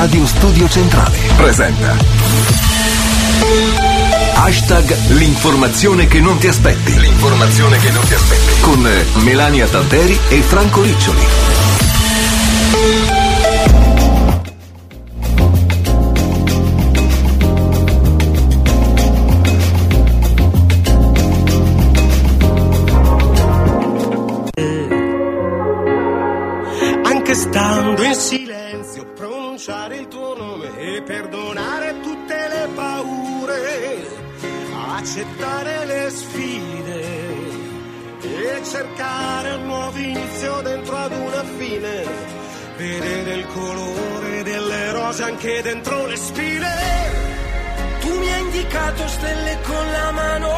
Radio Studio Centrale presenta Hashtag l'informazione che non ti aspetti. L'informazione che non ti aspetti. Con Melania Tanteri e Franco Riccioli. Cercare un nuovo inizio dentro ad una fine, vedere il colore delle rose anche dentro le spine. Tu mi hai indicato stelle con la mano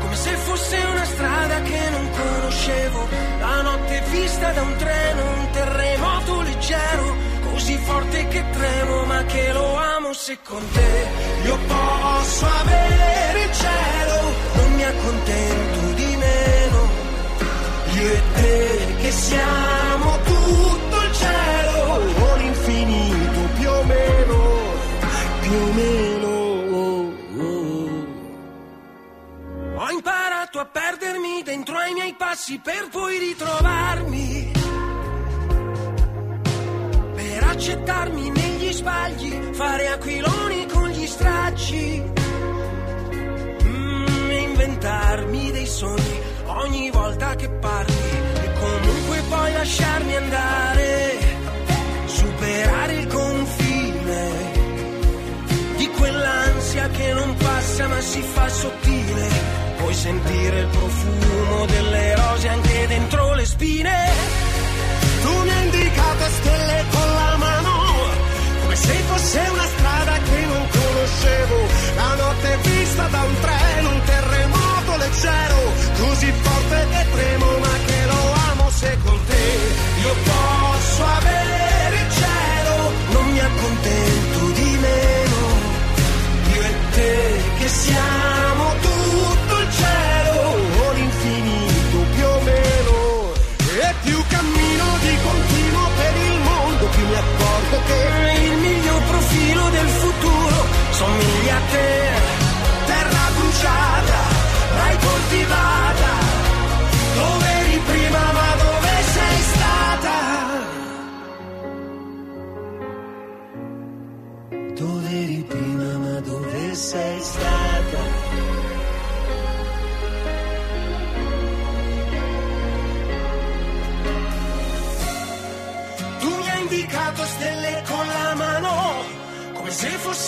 come se fosse una strada che non conoscevo. La notte vista da un treno, un terremoto leggero, così forte che tremo, ma che lo amo se con te io posso avere il cielo, non mi accontento di. Io e te che siamo tutto il cielo, o l'infinito più o meno, più o meno. Ho imparato a perdermi dentro ai miei passi per poi ritrovarmi. Per accettarmi negli sbagli, fare aquiloni con gli stracci. Mm, inventarmi dei sogni ogni volta che parli. Lasciarmi andare. Superare il confine di quell'ansia che non passa ma si sottile, puoi sentire il profumo delle rose anche dentro le spine. Tu mi hai indicato stelle con la mano, come se fosse una strada che non conoscevo. La notte vista da un treno, un terremoto leggero, che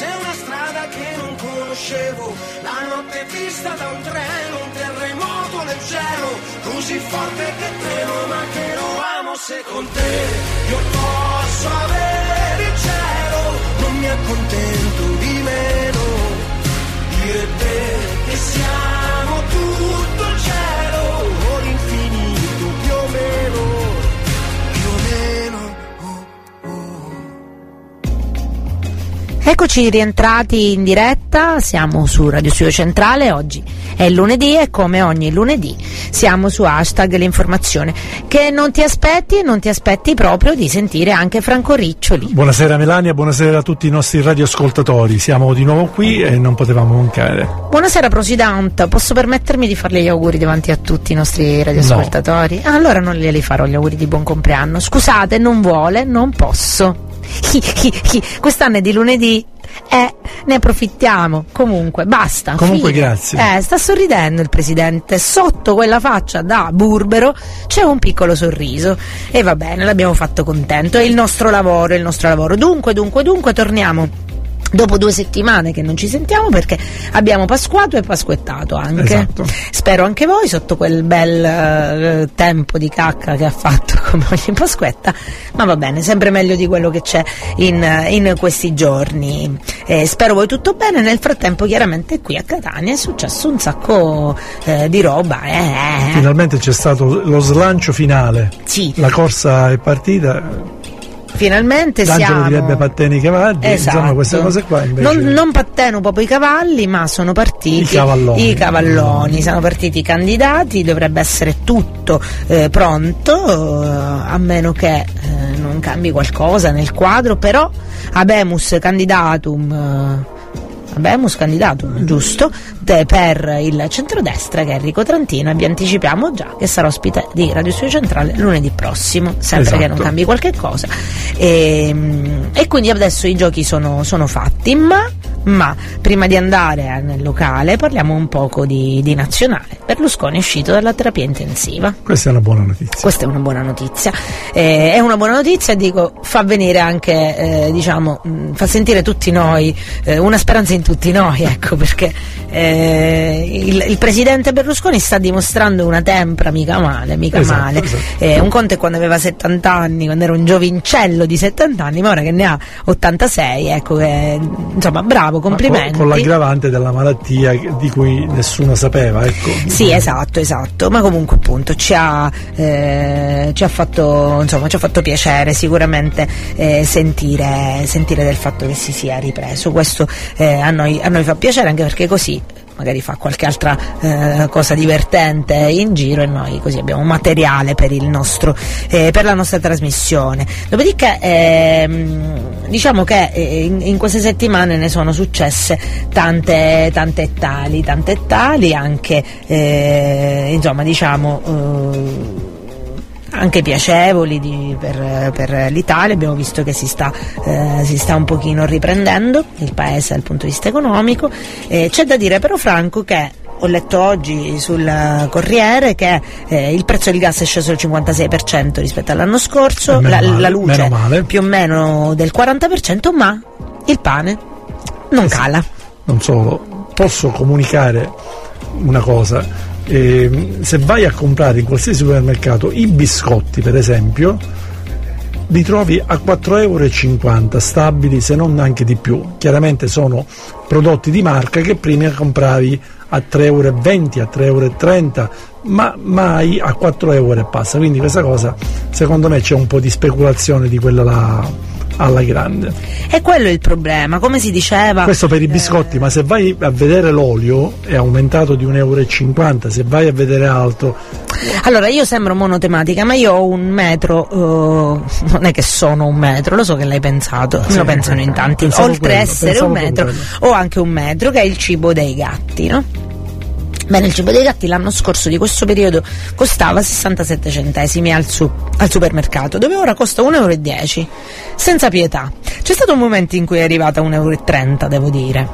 fosse una strada che non conoscevo. La notte vista da un treno, un terremoto leggero, così forte che tremo, ma che lo amo se con te io posso avere il cielo, non mi accontento di meno. Io e te che siamo tutto Eccoci rientrati in diretta, siamo su Radio Studio Centrale, oggi è lunedì e come ogni lunedì siamo su hashtag l'informazione che non ti aspetti e non ti aspetti proprio di sentire anche Franco Riccioli. Buonasera Melania, buonasera a tutti i nostri radioascoltatori, siamo di nuovo qui e non potevamo mancare. Buonasera Presidente, posso permettermi di farle gli auguri davanti a tutti i nostri radioascoltatori? Ah, allora non glieli farò gli auguri di buon compleanno, scusate, non vuole, non posso. Quest'anno è di lunedì. Eh, ne approfittiamo. Comunque, basta. Comunque, fine. grazie. Eh, sta sorridendo il presidente. Sotto quella faccia da burbero c'è un piccolo sorriso. E va bene, l'abbiamo fatto contento. È il nostro lavoro, è il nostro lavoro. Dunque, dunque, dunque, torniamo. Dopo due settimane che non ci sentiamo perché abbiamo pasquato e pasquettato anche. Esatto. Spero anche voi sotto quel bel eh, tempo di cacca che ha fatto come ogni pasquetta, ma va bene, sempre meglio di quello che c'è in, in questi giorni. Eh, spero voi tutto bene, nel frattempo chiaramente qui a Catania è successo un sacco eh, di roba. eh. Finalmente c'è stato lo slancio finale. Sì. La corsa è partita. Finalmente L'angelo siamo... direbbe patteni i cavalli, Esatto. insomma queste cose qua invece. non, non patteno proprio i cavalli, ma sono partiti I cavalloni. i cavalloni, sono partiti i candidati, dovrebbe essere tutto eh, pronto, eh, a meno che eh, non cambi qualcosa nel quadro, però Abemus candidatum. Abemus candidatum, giusto, per il centrodestra che è Enrico Trantino e vi anticipiamo già che sarà ospite di Radio Studio Centrale lunedì prossimo, sempre che non Esatto. cambi qualche cosa. E, e quindi adesso i giochi sono, sono fatti, ma, ma prima di andare nel locale parliamo un poco di, di nazionale. Berlusconi è uscito dalla terapia intensiva. Questa è una buona notizia. Questa è una buona notizia. Eh, è una buona notizia, dico, fa venire anche, eh, diciamo, mh, fa sentire tutti noi, eh, una speranza in tutti noi, ecco, perché eh, il, il presidente Berlusconi sta dimostrando una tempra mica male, mica Esatto, male. esatto. Eh, un conto è quando aveva 70 anni, quando era un giovincello di 70 anni, ma ora che ne ha 86, ecco, che, insomma, bravo, Con- complimenti. Con, l'aggravante della malattia di cui nessuno sapeva, ecco. Sì, esatto, esatto, ma comunque appunto ci ha, eh, ci ha, fatto, insomma, ci ha fatto piacere sicuramente eh, sentire, sentire del fatto che si sia ripreso, questo eh, a, noi, a noi fa piacere anche perché così magari fa qualche altra eh, cosa divertente in giro e noi così abbiamo materiale per, nostro, eh, per la nostra trasmissione. Dopodiché ehm, diciamo che eh, in, in queste settimane ne sono successe tante, tante tali, tante tali, anche eh, insomma diciamo eh, anche piacevoli di- per, per l'Italia, abbiamo visto che si sta, eh, si sta un pochino riprendendo il paese dal punto di vista economico, Eh, c'è da dire però Franco che ho letto oggi sul Corriere che eh, il prezzo del gas è sceso del 56% rispetto all'anno scorso, la, male, la luce più o meno del 40%, ma il pane non Eh cala. Non solo. posso comunicare una cosa, eh, se vai a comprare in qualsiasi supermercato i biscotti per esempio, li trovi a 4,50 euro stabili se non anche di più. Chiaramente sono prodotti di marca che prima compravi a 3,20 euro, a 3,30 euro, ma mai a 4 euro e passa. Quindi questa cosa secondo me c'è un po' di speculazione di quella là alla grande. E quello è il problema, come si diceva. Questo per i biscotti, eh... ma se vai a vedere l'olio è aumentato di 1,50 euro, se vai a vedere altro. Allora io sembro monotematica, ma io ho un metro, uh, non è che sono un metro, lo so che l'hai pensato, sì, lo pensano in tanti. Oltre quello, essere un metro, ho anche un metro che è il cibo dei gatti, no? Bene, il cibo dei gatti l'anno scorso di questo periodo costava 67 centesimi al, su, al supermercato, dove ora costa 1,10 euro, senza pietà. C'è stato un momento in cui è arrivata a 1,30 euro, devo dire.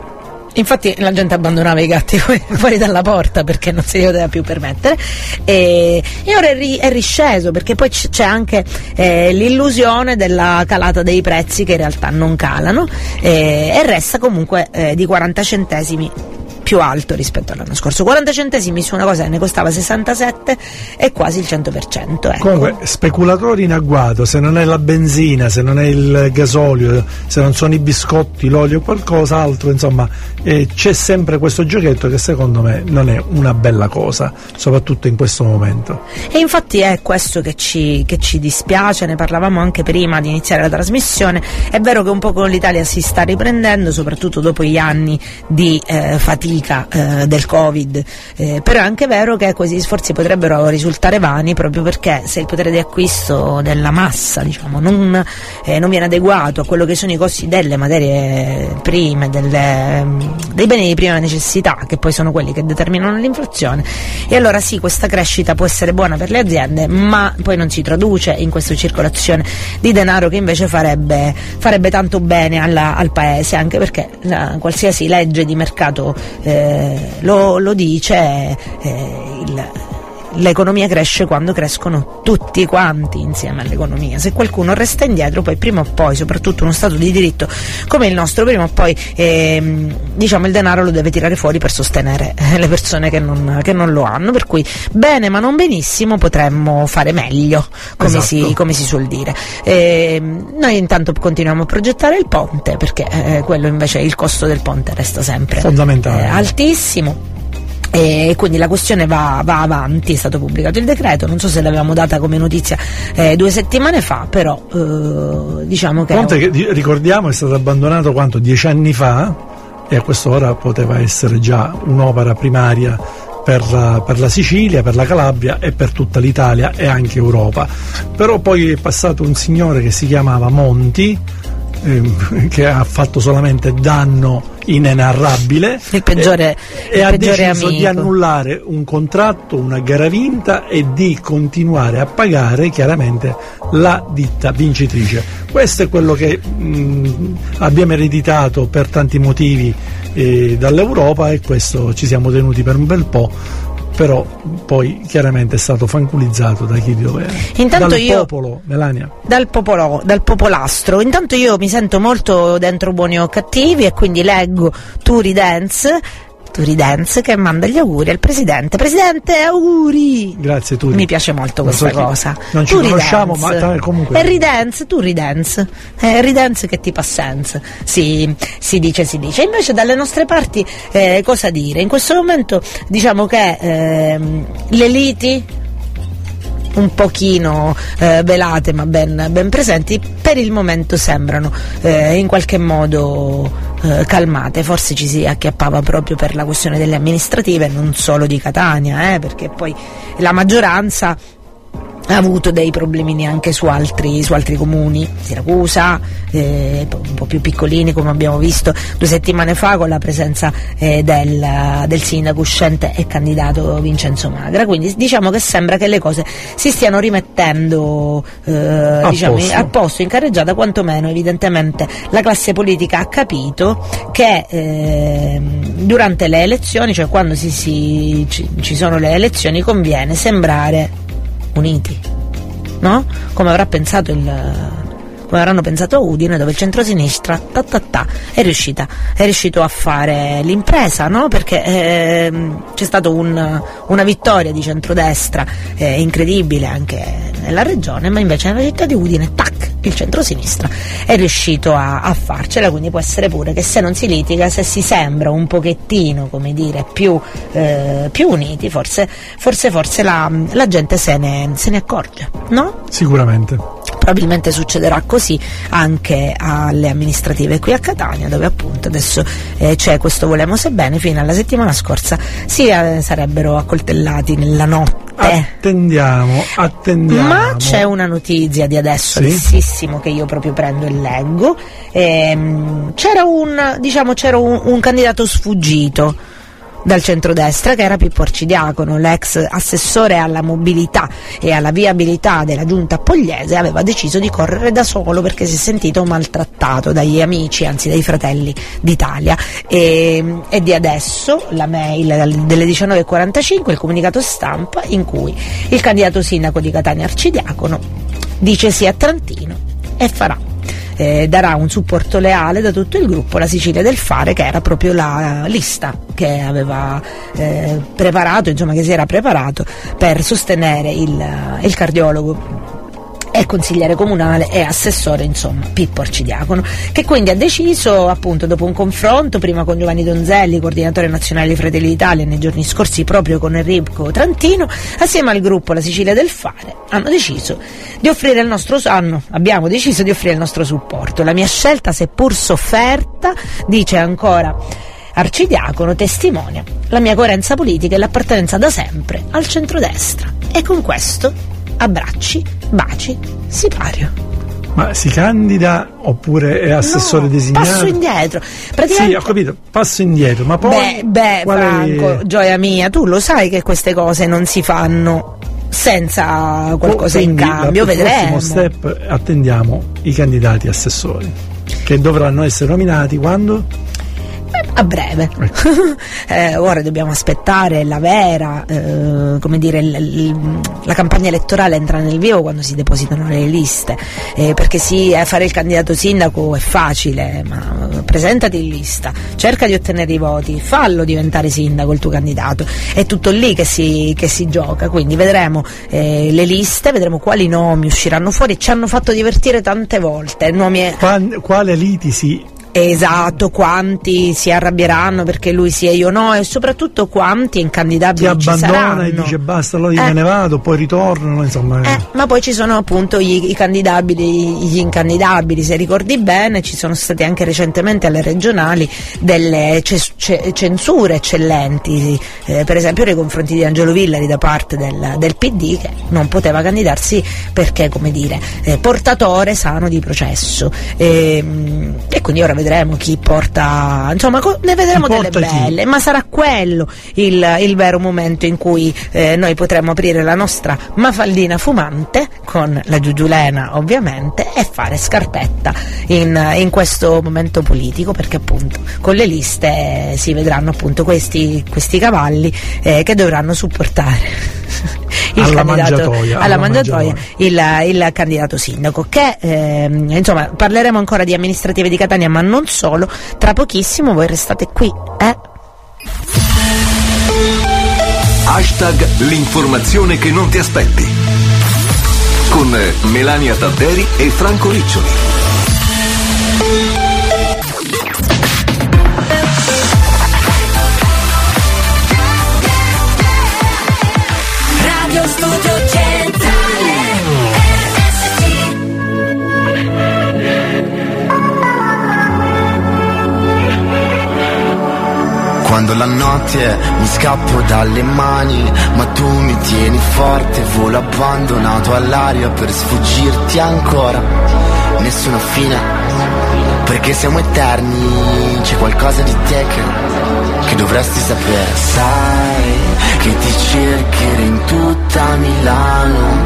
Infatti la gente abbandonava i gatti fuori dalla porta perché non si li poteva più permettere e, e ora è, ri, è, risceso perché poi c'è anche eh, l'illusione della calata dei prezzi che in realtà non calano eh, e resta comunque eh, di 40 centesimi più alto rispetto all'anno scorso. 40 centesimi su una cosa che ne costava 67 e quasi il 100%. Ecco. Comunque, speculatori in agguato, se non è la benzina, se non è il gasolio, se non sono i biscotti, l'olio o qualcos'altro, insomma, eh, c'è sempre questo giochetto che secondo me non è una bella cosa, soprattutto in questo momento. E infatti è questo che ci, che ci dispiace, ne parlavamo anche prima di iniziare la trasmissione. È vero che un po' con l'Italia si sta riprendendo, soprattutto dopo gli anni di eh, fatica fatica eh, del Covid, eh, però è anche vero che questi sforzi potrebbero risultare vani proprio perché se il potere di acquisto della massa diciamo, non, eh, non, viene adeguato a quello che sono i costi delle materie prime, delle, dei beni di prima necessità, che poi sono quelli che determinano l'inflazione, e allora sì, questa crescita può essere buona per le aziende, ma poi non si traduce in questa circolazione di denaro che invece farebbe, farebbe tanto bene alla, al paese, anche perché la, qualsiasi legge di mercato eh, lo, lo, dice eh, il, l'economia cresce quando crescono tutti quanti insieme all'economia. Se qualcuno resta indietro, poi prima o poi, soprattutto uno Stato di diritto come il nostro, prima o poi ehm, diciamo, il denaro lo deve tirare fuori per sostenere eh, le persone che non, che non, lo hanno. Per cui bene ma non benissimo potremmo fare meglio, come, esatto. si, come si, suol dire. E, noi intanto continuiamo a progettare il ponte perché eh, quello invece il costo del ponte resta sempre eh, altissimo e quindi la questione va, va, avanti, è stato pubblicato il decreto, non so se l'avevamo data come notizia eh, due settimane fa, però eh, diciamo che... Ponte che ricordiamo è stato abbandonato quanto? Dieci anni fa e a quest'ora poteva essere già un'opera primaria per la, per la, Sicilia, per la Calabria e per tutta l'Italia e anche Europa. Però poi è passato un signore che si chiamava Monti, eh, che ha fatto solamente danno inenarrabile il peggiore, e, il ha deciso amico. di annullare un contratto, una gara vinta e di continuare a pagare chiaramente la ditta vincitrice. Questo è quello che mh, abbiamo ereditato per tanti motivi eh, dall'Europa e questo ci siamo tenuti per un bel po' però poi chiaramente è stato fanculizzato da chi di dovere. Intanto dal io, popolo, Melania. Dal, popolo, dal popolastro. Intanto io mi sento molto dentro buoni o cattivi e quindi leggo Turi Dance Turi Dance che manda gli auguri al presidente. Presidente, auguri! Grazie Turi. Mi piace molto non questa so cosa. Non ci Turi conosciamo, dance. ma comunque. È ridance, tu ridance. È ridance che ti fa sense. Sì, si dice, si dice. Invece dalle nostre parti eh, cosa dire? In questo momento diciamo che eh, le liti un pochino eh, velate ma ben, ben, presenti, per il momento sembrano eh, in qualche modo eh, calmate, forse ci si acchiappava proprio per la questione delle amministrative, non solo di Catania, eh, perché poi la maggioranza ha avuto dei problemini anche su altri, su altri comuni, Siracusa, eh, un po' più piccolini come abbiamo visto due settimane fa con la presenza eh, del, del, sindaco uscente e candidato Vincenzo Magra, quindi diciamo che sembra che le cose si stiano rimettendo eh, a, diciamo, posto. a posto, in carreggiata, quantomeno evidentemente la classe politica ha capito che ehm, durante le elezioni, cioè quando si, si, ci, ci sono le elezioni, conviene sembrare uniti, no? Come avrà pensato il, come avranno pensato a Udine, dove il centrosinistra ta, ta, ta, è, riuscita, è riuscito a fare l'impresa, no? perché eh, c'è stata un, una vittoria di centrodestra eh, incredibile anche nella regione, ma invece nella città di Udine, tac, il centrosinistra è riuscito a, a farcela, quindi può essere pure che se non si litiga, se si sembra un pochettino, come dire, più, eh, più uniti, forse, forse, forse la, la gente se ne, se ne accorge, no? Sicuramente probabilmente succederà così anche alle amministrative qui a Catania dove appunto adesso eh, c'è questo volemo sebbene fino alla settimana scorsa si eh, sarebbero accoltellati nella notte. Attendiamo attendiamo. Ma c'è una notizia di adesso sì? che io proprio prendo e leggo. Ehm, c'era un diciamo c'era un, un candidato sfuggito dal centrodestra che era Pippo Arcidiacono, l'ex assessore alla mobilità e alla viabilità della giunta Pogliese, aveva deciso di correre da solo perché si è sentito maltrattato dagli amici, anzi dai fratelli d'Italia. E, e di adesso la mail delle 19.45, il comunicato stampa in cui il candidato sindaco di Catania Arcidiacono dice sì a Trantino e farà eh, darà un supporto leale da tutto il gruppo la Sicilia del Fare che era proprio la lista che aveva eh, preparato, insomma che si era preparato per sostenere il, il cardiologo è consigliere comunale e assessore, insomma, Pippo Arcidiacono, che quindi ha deciso, appunto, dopo un confronto, prima con Giovanni Donzelli, coordinatore nazionale di Fratelli d'Italia, nei giorni scorsi proprio con Enrico Trantino, assieme al gruppo La Sicilia del Fare, hanno deciso di offrire il nostro hanno, abbiamo deciso di offrire il nostro supporto. La mia scelta, seppur sofferta, dice ancora Arcidiacono testimonia la mia coerenza politica e l'appartenenza da sempre al centrodestra. E con questo abbracci, baci, sipario. Ma si candida oppure è assessore no, designato? Passo indietro. Sì, ho capito, passo indietro, ma poi. Beh, beh Franco, è... gioia mia, tu lo sai che queste cose non si fanno senza qualcosa Quindi, in cambio, vedremo. step attendiamo i candidati assessori che dovranno essere nominati quando? A breve. Eh, ora dobbiamo aspettare la vera, eh, come dire, l- l- la campagna elettorale entra nel vivo quando si depositano le liste, eh, perché sì, eh, fare il candidato sindaco è facile, ma presentati in lista, cerca di ottenere i voti, fallo diventare sindaco il tuo candidato, è tutto lì che si, che si gioca, quindi vedremo eh, le liste, vedremo quali nomi usciranno fuori, ci hanno fatto divertire tante volte. Nomi... Qual- quale liti si Esatto, quanti si arrabbieranno perché lui sì e io no e soprattutto quanti incandidabili Ti abbandona e dice basta, allora io eh. me ne vado, poi ritornano, insomma. Eh. ma poi ci sono appunto i, i, candidabili, gli incandidabili, se ricordi bene ci sono state anche recentemente alle regionali delle censure eccellenti, eh, per esempio nei confronti di Angelo Villari da parte del, del PD che non poteva candidarsi perché, come dire, eh, portatore sano di processo. E, ehm, e quindi ora vedremo vedremo chi porta, insomma ne vedremo delle belle, chi? ma sarà quello il, il, vero momento in cui eh, noi potremo aprire la nostra mafaldina fumante con la giugiulena ovviamente e fare scarpetta in, in questo momento politico perché appunto con le liste eh, si vedranno appunto questi, questi cavalli eh, che dovranno supportare il alla candidato mangiatoia, alla, alla mangiatoia. Il, il, candidato sindaco che eh, insomma parleremo ancora di amministrative di Catania ma non solo tra pochissimo voi restate qui eh? hashtag l'informazione che non ti aspetti con Melania Tadderi e Franco Riccioli Quando la notte mi scappo dalle mani, ma tu mi tieni forte, volo abbandonato all'aria per sfuggirti ancora. Nessuna fine, perché siamo eterni, c'è qualcosa di te che, che dovresti sapere. Sai che ti cercherei in tutta Milano,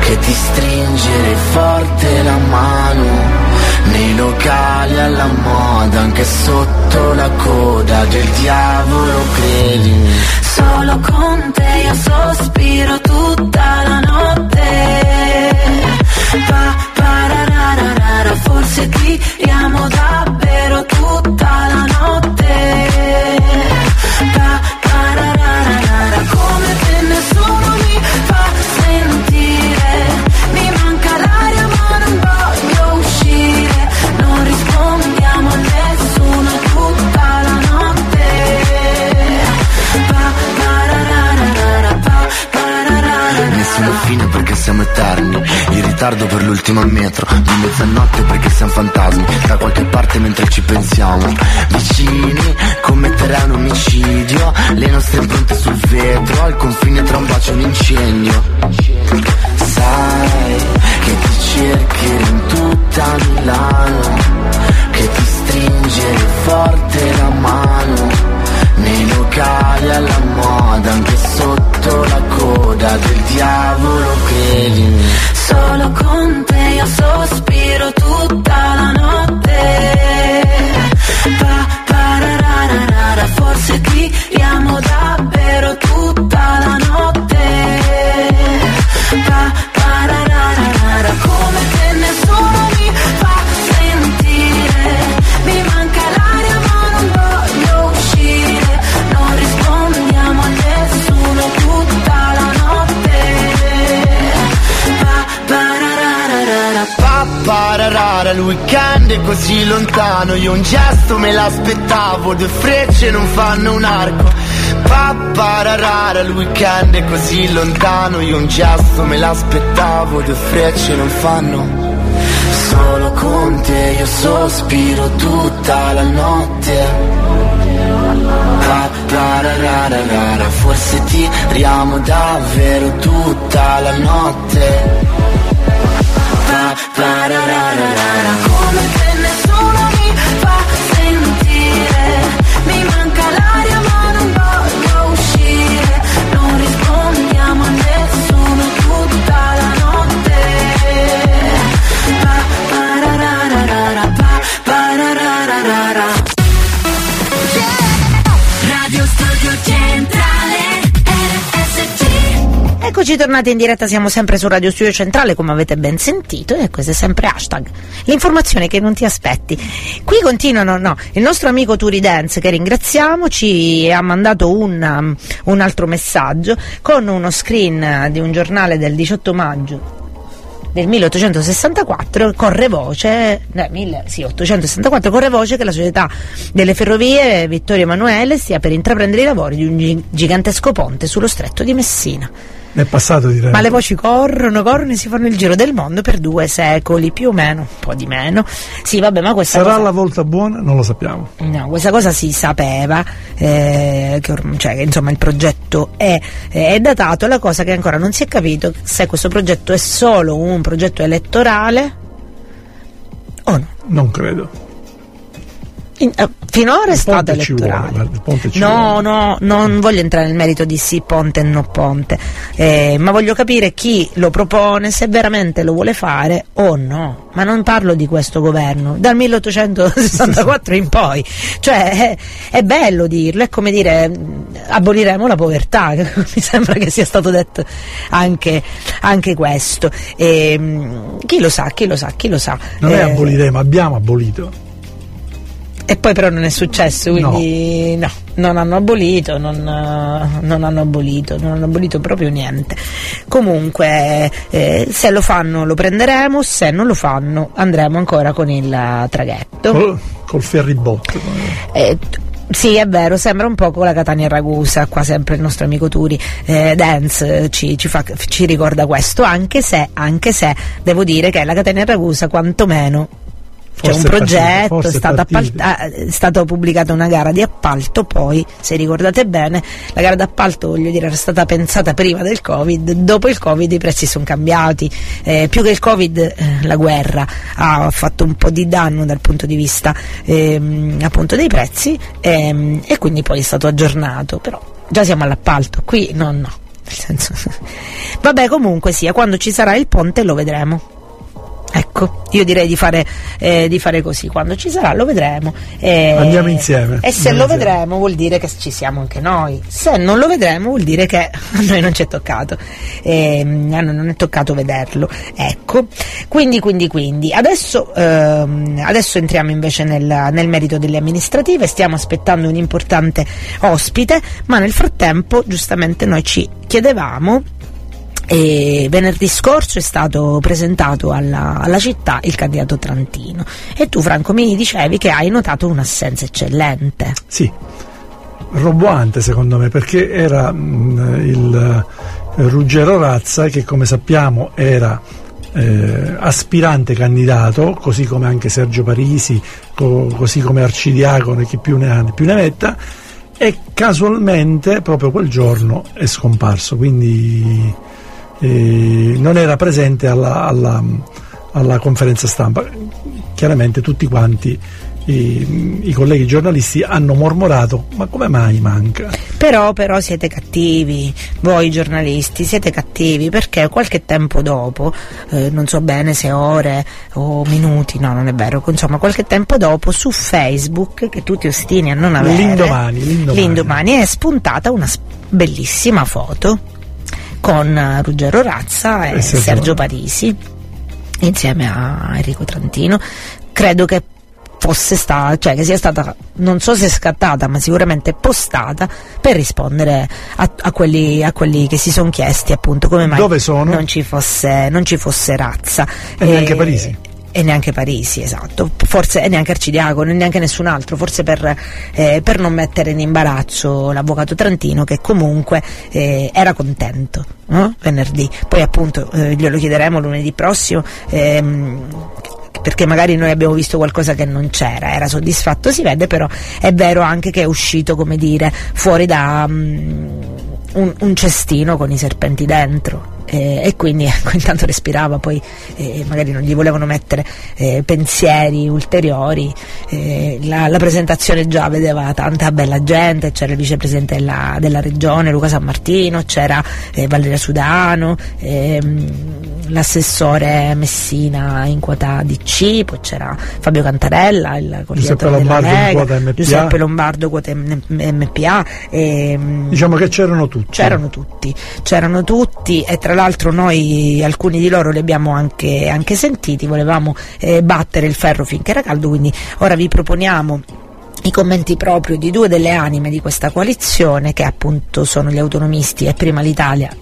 che ti stringerei forte la mano nei locali alla moda, anche sotto la coda del diavolo credi. Solo con te io sospiro tutta la notte. pa-pa-ra-ra-ra-ra, forse ti amo davvero tutta la notte. Pa, ritardo per l'ultima metro Di mezzanotte perché siamo fantasmi Da qualche parte mentre ci pensiamo. Vicini, commetterei un omicidio Le nostre impronte sul vetro Al confine tra un bacio e un incendio. Sai che ti cercherò in tutta Milano Che ti stringere forte la mano nei locali alla moda, anche sotto la coda del diavolo, credimi. Solo con te io sospiro tutta la notte. Pa, parararara, forse tiriamo davvero tutta la notte. Pa, come che nessuno Pappararara, il weekend è così lontano. Io un gesto me l'aspettavo, due frecce non fanno un arco. Pappararara, il weekend è così lontano. Io un gesto me l'aspettavo, due frecce non fanno. Solo con te io sospiro tutta la notte. Pappararara, forse tiriamo davvero tutta la notte Pa, parararara. come che Eccoci tornati in diretta, siamo sempre su Radio Studio Centrale come avete ben sentito e questo è sempre hashtag. L'informazione che non ti aspetti. Qui continuano, no, il nostro amico Turi Dance che ringraziamo ci ha mandato un, um, un altro messaggio con uno screen di un giornale del 18 maggio del 1864 corre voce, eh, 1000 sì, 864 corre voce che la società delle ferrovie Vittorio Emanuele stia per intraprendere i lavori di un gi- gigantesco ponte sullo stretto di Messina. È passato direi. Ma le voci corrono, corrono e si fanno il giro del mondo per due secoli, più o meno, un po' di meno. Sì, vabbè, ma questa Sarà cosa... la volta buona? Non lo sappiamo. No, questa cosa si sapeva, eh, che, cioè, insomma il progetto è, è datato, la cosa che ancora non si è capito se questo progetto è solo un progetto elettorale o no. Non credo. In- eh, finora è stato ci vuole, elettorale. guarda, no, no, non voglio entrare nel merito di sì ponte e no ponte, eh, ma voglio capire chi lo propone, se veramente lo vuole fare o no. Ma non parlo di questo governo, dal 1864 in poi. Cioè, è, è bello dirlo, è come dire mh, aboliremo la povertà, mi sembra che sia stato detto anche, anche questo. E, mh, chi lo sa, chi lo sa, chi lo sa. Non è Eh, aboliremo, abbiamo abolito. E poi però non è successo, quindi no, non hanno abolito, non, non hanno abolito, non hanno abolito proprio niente. Comunque, eh, se lo fanno lo prenderemo, se non lo fanno andremo ancora con il traghetto. Col, col ferribotto. Eh, sì, è vero, sembra un po' con la Catania Ragusa, qua sempre il nostro amico Turi eh, Dance eh, ci, ci fa- ci ricorda questo, anche se, anche se devo dire che la Catania Ragusa quantomeno c'è un progetto, è stata, appalta- è stata pubblicata una gara di appalto, poi se ricordate bene la gara d'appalto voglio dire era stata pensata prima del Covid, dopo il Covid i prezzi sono cambiati, eh, più che il Covid eh, la guerra ha fatto un po' di danno dal punto di vista ehm, appunto dei prezzi ehm, e quindi poi è stato aggiornato, però già siamo all'appalto, qui no no. Nel senso. Vabbè, comunque sia, quando ci sarà il ponte lo vedremo. Ecco, io direi di fare, eh, di fare così, quando ci sarà lo vedremo. eh, Andiamo insieme. E se Andiamo lo insieme. vedremo vuol dire che ci siamo anche noi, se non lo vedremo vuol dire che a noi non ci è toccato, noi non è toccato vederlo. Ecco, quindi, quindi, quindi, adesso, ehm, adesso entriamo invece nel, nel merito delle amministrative, stiamo aspettando un importante ospite, ma nel frattempo giustamente noi ci chiedevamo e venerdì scorso è stato presentato alla, alla città il candidato Trantino e tu Franco mi dicevi che hai notato un'assenza eccellente. Sì, roboante secondo me perché era mh, il, Ruggero Razza che come sappiamo era eh, aspirante candidato, così come anche Sergio Parisi, co- così come Arcidiacono e chi più ne ha più ne metta, e casualmente proprio quel giorno è scomparso, quindi eh, non era presente alla, alla, alla conferenza stampa. Chiaramente tutti quanti i, i, colleghi giornalisti hanno mormorato ma come mai manca? Però, però siete cattivi, voi giornalisti siete cattivi perché qualche tempo dopo, eh, non so bene se ore o minuti, no non è vero, insomma qualche tempo dopo su Facebook che tu ti ostini a non avere, l'indomani, l'indomani. l'indomani è spuntata una bellissima foto con Ruggero Razza e, e Sergio, Sergio Parisi insieme a Enrico Trantino credo che fosse stata, cioè che sia stata, non so se scattata, ma sicuramente postata per rispondere a, a, quelli, a quelli, che si sono chiesti appunto come mai non ci, fosse, non ci fosse razza. E, e neanche Parisi e neanche Parisi, esatto, forse e neanche Arcidiacono e neanche nessun altro, forse per, eh, per, non mettere in imbarazzo l'avvocato Trantino che comunque eh, era contento no? venerdì, poi appunto eh, glielo chiederemo lunedì prossimo ehm, perché magari noi abbiamo visto qualcosa che non c'era, era soddisfatto, si vede, però è vero anche che è uscito, come dire, fuori da um, un, un cestino con i serpenti dentro eh, e quindi ecco, intanto respirava, poi eh, magari non gli volevano mettere eh, pensieri ulteriori, eh, la, la, presentazione già vedeva tanta bella gente, c'era il vicepresidente della, della regione Luca San Martino, c'era eh, Valeria Sudano, ehm, l'assessore Messina in quota DC, poi c'era Fabio Cantarella, il Giuseppe Lombardo Lega. Giuseppe Lombardo quota MPA. E, ehm, diciamo che c'erano tutti. C'erano tutti, c'erano tutti e tra l'altro noi alcuni di loro li abbiamo anche, anche sentiti, volevamo eh, battere il ferro finché era caldo, quindi ora vi proponiamo i commenti proprio di due delle anime di questa coalizione che appunto sono gli autonomisti e prima l'Italia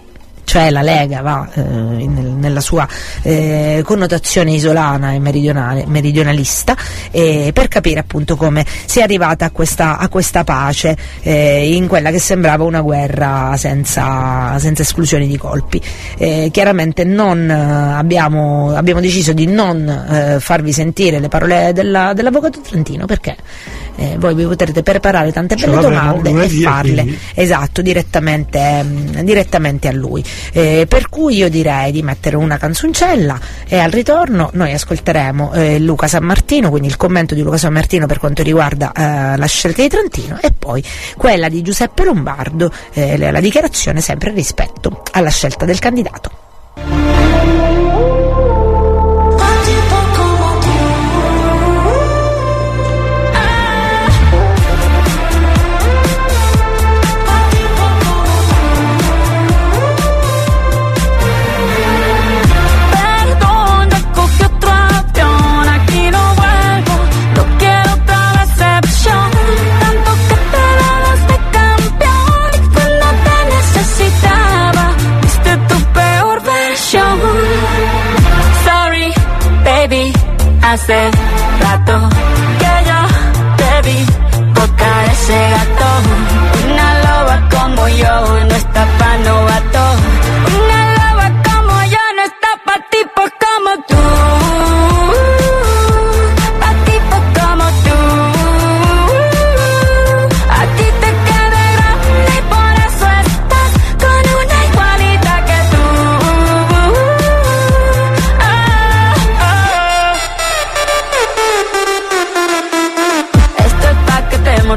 cioè la Lega va eh, nella sua eh, connotazione isolana e meridionalista, eh, per capire appunto come si è arrivata a questa, a questa pace eh, in quella che sembrava una guerra senza, senza esclusioni di colpi. Eh, chiaramente non, eh, abbiamo, abbiamo, deciso di non farvi sentire le parole della, dell'avvocato Trentino perché eh, voi vi potrete preparare tante belle domande e farle quindi. esatto, direttamente, mh, direttamente, a lui. Eh, per cui io direi di mettere una canzoncella e al ritorno noi ascolteremo eh, Luca San Martino, quindi il commento di Luca San Martino per quanto riguarda eh, la scelta di Trentino e poi quella di Giuseppe Lombardo, eh, la dichiarazione sempre rispetto alla scelta del candidato. Hace rato que yo te vi tocar ese gato. Una loba como yo no está pa' novato. Una loba como yo no está pa' tipos como tú.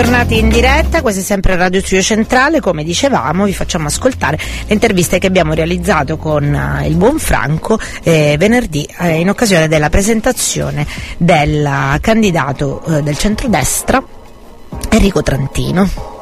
Eccoci, tornati in diretta, è sempre Radio Studio Centrale, come dicevamo vi facciamo ascoltare le interviste che abbiamo realizzato con eh, il buon Franco eh, venerdì eh, in occasione della presentazione del candidato eh, del centrodestra Enrico Trantino.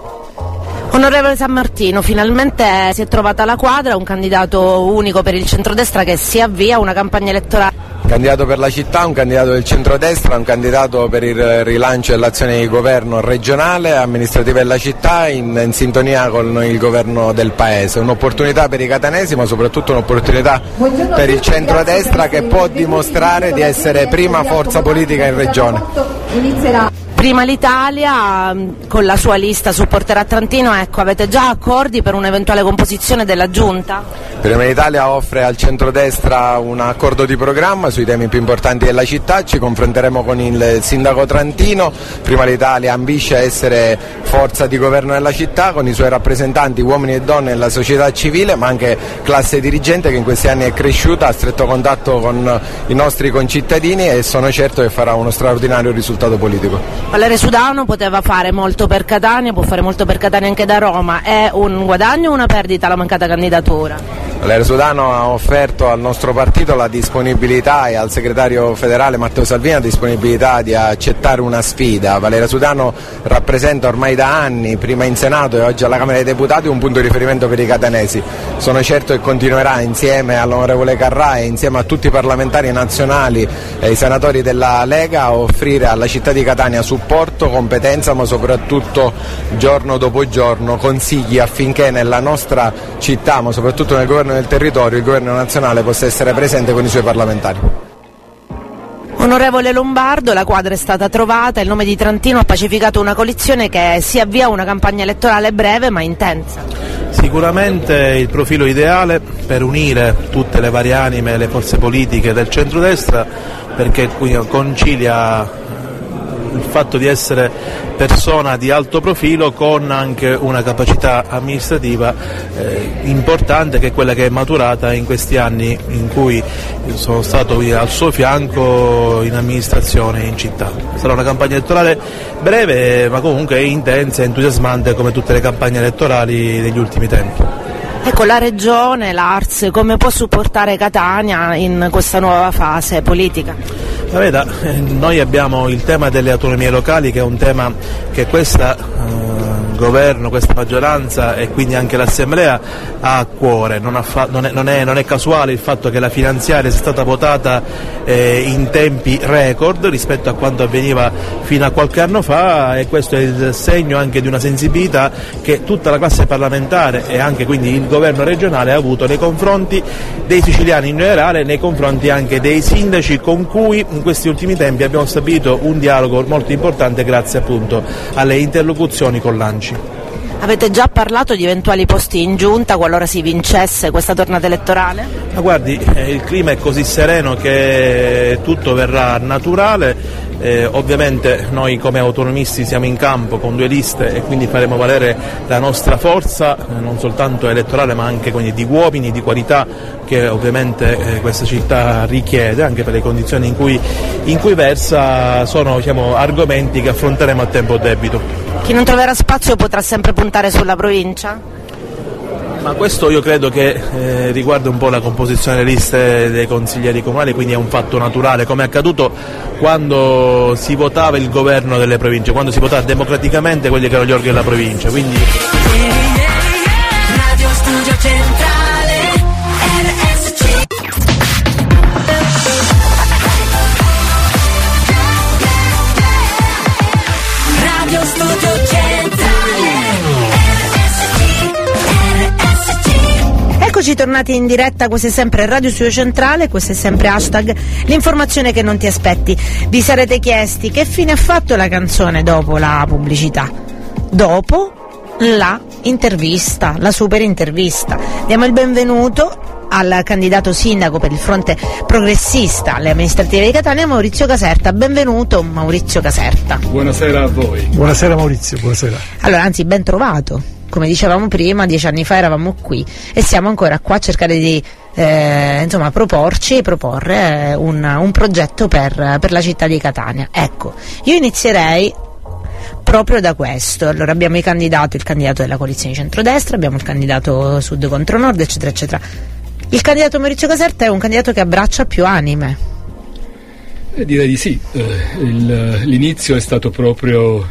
Onorevole San Martino, finalmente si è trovata la quadra, un candidato unico per il centrodestra che si avvia a una campagna elettorale. candidato per la città, un candidato del centrodestra, un candidato per il rilancio dell'azione di governo regionale, amministrativa della città in, in sintonia con il governo del paese. Un'opportunità per i catanesi ma soprattutto un'opportunità per il centrodestra che può dimostrare di essere prima forza politica in regione. Prima l'Italia mh, con la sua lista supporterà Trantino, ecco, avete già accordi per un'eventuale composizione della giunta? Prima l'Italia offre al centrodestra un accordo di programma sui temi più importanti della città, ci confronteremo con il sindaco Trantino, Prima l'Italia ambisce a essere forza di governo della città con i suoi rappresentanti uomini e donne della società civile ma anche classe dirigente che in questi anni è cresciuta, a stretto contatto con i nostri concittadini e sono certo che farà uno straordinario risultato politico. Valerio Sudano poteva fare molto per Catania, può fare molto per Catania anche da Roma, è un guadagno o una perdita la mancata candidatura? Valerio Sudano ha offerto al nostro partito la disponibilità e al segretario federale Matteo Salvini la disponibilità di accettare una sfida. Valerio Sudano rappresenta ormai da anni, prima in Senato e oggi alla Camera dei Deputati, un punto di riferimento per i catanesi. Sono certo che continuerà insieme all'onorevole Carrà e insieme a tutti i parlamentari nazionali e i senatori della Lega a offrire alla città di Catania supporto, competenza ma soprattutto giorno dopo giorno consigli affinché nella nostra città ma soprattutto nel governo del territorio il governo nazionale possa essere presente con i suoi parlamentari. Onorevole Lombardo, la quadra è stata trovata, il nome di Trantino ha pacificato una coalizione che si avvia a una campagna elettorale breve ma intensa. Sicuramente il profilo ideale per unire tutte le varie anime e le forze politiche del centrodestra perché qui concilia il fatto di essere persona di alto profilo con anche una capacità amministrativa eh, importante che è quella che è maturata in questi anni in cui sono stato al suo fianco in amministrazione in città. Sarà una campagna elettorale breve ma comunque intensa e entusiasmante come tutte le campagne elettorali degli ultimi tempi. Ecco, la regione, l'Ars, come può supportare Catania in questa nuova fase politica? Veda, eh, noi abbiamo il tema delle autonomie locali che è un tema che questo governo, questa maggioranza e quindi anche l'Assemblea ha a cuore. Non, ha fa- non, è, non, è, non, è, casuale il fatto che la finanziaria sia stata votata eh, in tempi record rispetto a quanto avveniva fino a qualche anno fa e questo è il segno anche di una sensibilità che tutta la classe parlamentare e anche quindi il governo regionale ha avuto nei confronti dei siciliani in generale, nei confronti anche dei sindaci con cui in questi ultimi tempi abbiamo stabilito un dialogo molto importante grazie appunto alle interlocuzioni con l'ANCI. Avete già parlato di eventuali posti in giunta qualora si vincesse questa tornata elettorale? Ma guardi, eh, il clima è così sereno che tutto verrà naturale Eh, ovviamente noi come autonomisti siamo in campo con due liste e quindi faremo valere la nostra forza eh, non soltanto elettorale ma anche quindi, di uomini, di qualità che ovviamente eh, questa città richiede anche per le condizioni in cui, in cui versa sono diciamo, argomenti che affronteremo a tempo debito. Chi non troverà spazio potrà sempre puntare sulla provincia? Ma questo io credo che eh, riguarda un po' la composizione delle liste dei consiglieri comunali, quindi è un fatto naturale, come è accaduto quando si votava il governo delle province, quando si votava democraticamente quelli che erano gli organi della provincia. Quindi... Eccoci tornati in diretta, questo è sempre Radio Studio Centrale, questo è sempre hashtag l'informazione che non ti aspetti. Vi sarete chiesti che fine ha fatto la canzone dopo la pubblicità? Dopo la intervista, la super intervista. Diamo il benvenuto al candidato sindaco per il fronte progressista alle amministrative di Catania, Maurizio Caserta. Benvenuto Maurizio Caserta. Buonasera a voi. Buonasera Maurizio, buonasera. Allora, anzi, ben trovato. Come dicevamo prima, dieci anni fa eravamo qui e siamo ancora qua a cercare di eh, insomma, proporci e proporre eh, un, un progetto per, per la città di Catania. Ecco, io inizierei proprio da questo. Allora abbiamo i candidati, il candidato della coalizione di centrodestra, abbiamo il candidato sud contro nord, eccetera, eccetera. Il candidato Maurizio Caserta è un candidato che abbraccia più anime. Eh, direi di sì. Eh, l'inizio è stato proprio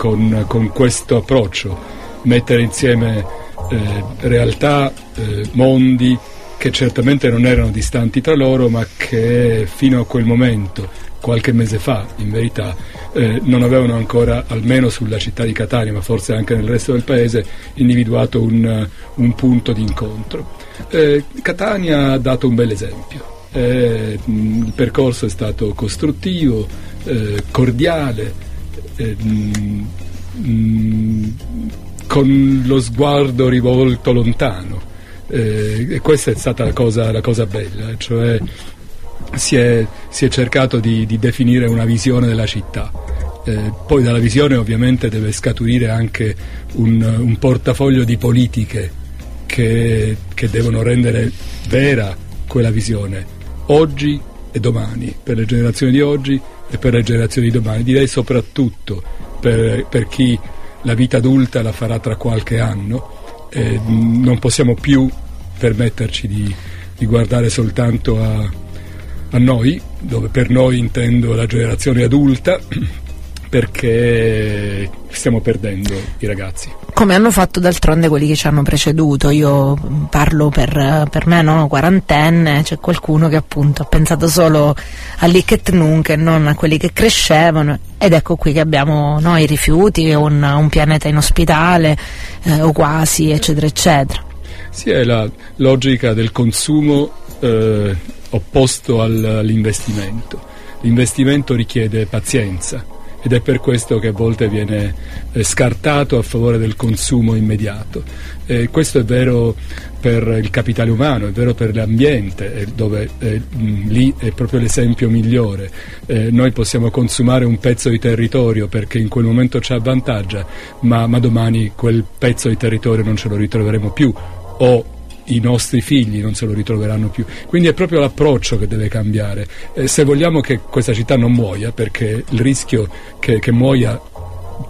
con, con questo approccio, mettere insieme eh, realtà, eh, mondi che certamente non erano distanti tra loro, ma che fino a quel momento, qualche mese fa in verità, eh, non avevano ancora, almeno sulla città di Catania, ma forse anche nel resto del paese, individuato un, un punto di incontro. Eh, Catania ha dato un bel esempio. Eh, il percorso è stato costruttivo, eh, cordiale, eh, mh, mh, con lo sguardo rivolto lontano. Eh, e questa è stata la cosa, la cosa bella, cioè si è, si è cercato di, di definire una visione della città. Eh, poi dalla visione ovviamente deve scaturire anche un, un portafoglio di politiche che, che devono rendere vera quella visione, oggi e domani, per le generazioni di oggi e per le generazioni di domani. Direi soprattutto per, per chi la vita adulta la farà tra qualche anno, eh, non possiamo più permetterci di, di guardare soltanto a, a noi, dove per noi intendo la generazione adulta, perché stiamo perdendo i ragazzi. Come hanno fatto d'altronde quelli che ci hanno preceduto, io parlo per, per me, no, quarantenne, c'è qualcuno che appunto ha pensato solo all'Icket Nunc e non a quelli che crescevano ed ecco qui che abbiamo noi i rifiuti, un, un pianeta inospitale eh, o quasi, eccetera, eccetera. Sì, è la logica del consumo eh, opposto al- all'investimento. L'investimento richiede pazienza ed è per questo che a volte viene eh, scartato a favore del consumo immediato. Eh, questo è vero per il capitale umano, è vero per l'ambiente, eh, dove eh, lì è proprio l'esempio migliore. Eh, noi possiamo consumare un pezzo di territorio perché in quel momento ci avvantaggia, ma, ma domani quel pezzo di territorio non ce lo ritroveremo più o i nostri figli non se lo ritroveranno più. Quindi è proprio l'approccio che deve cambiare. Eh, se vogliamo che questa città non muoia, perché il rischio che, che muoia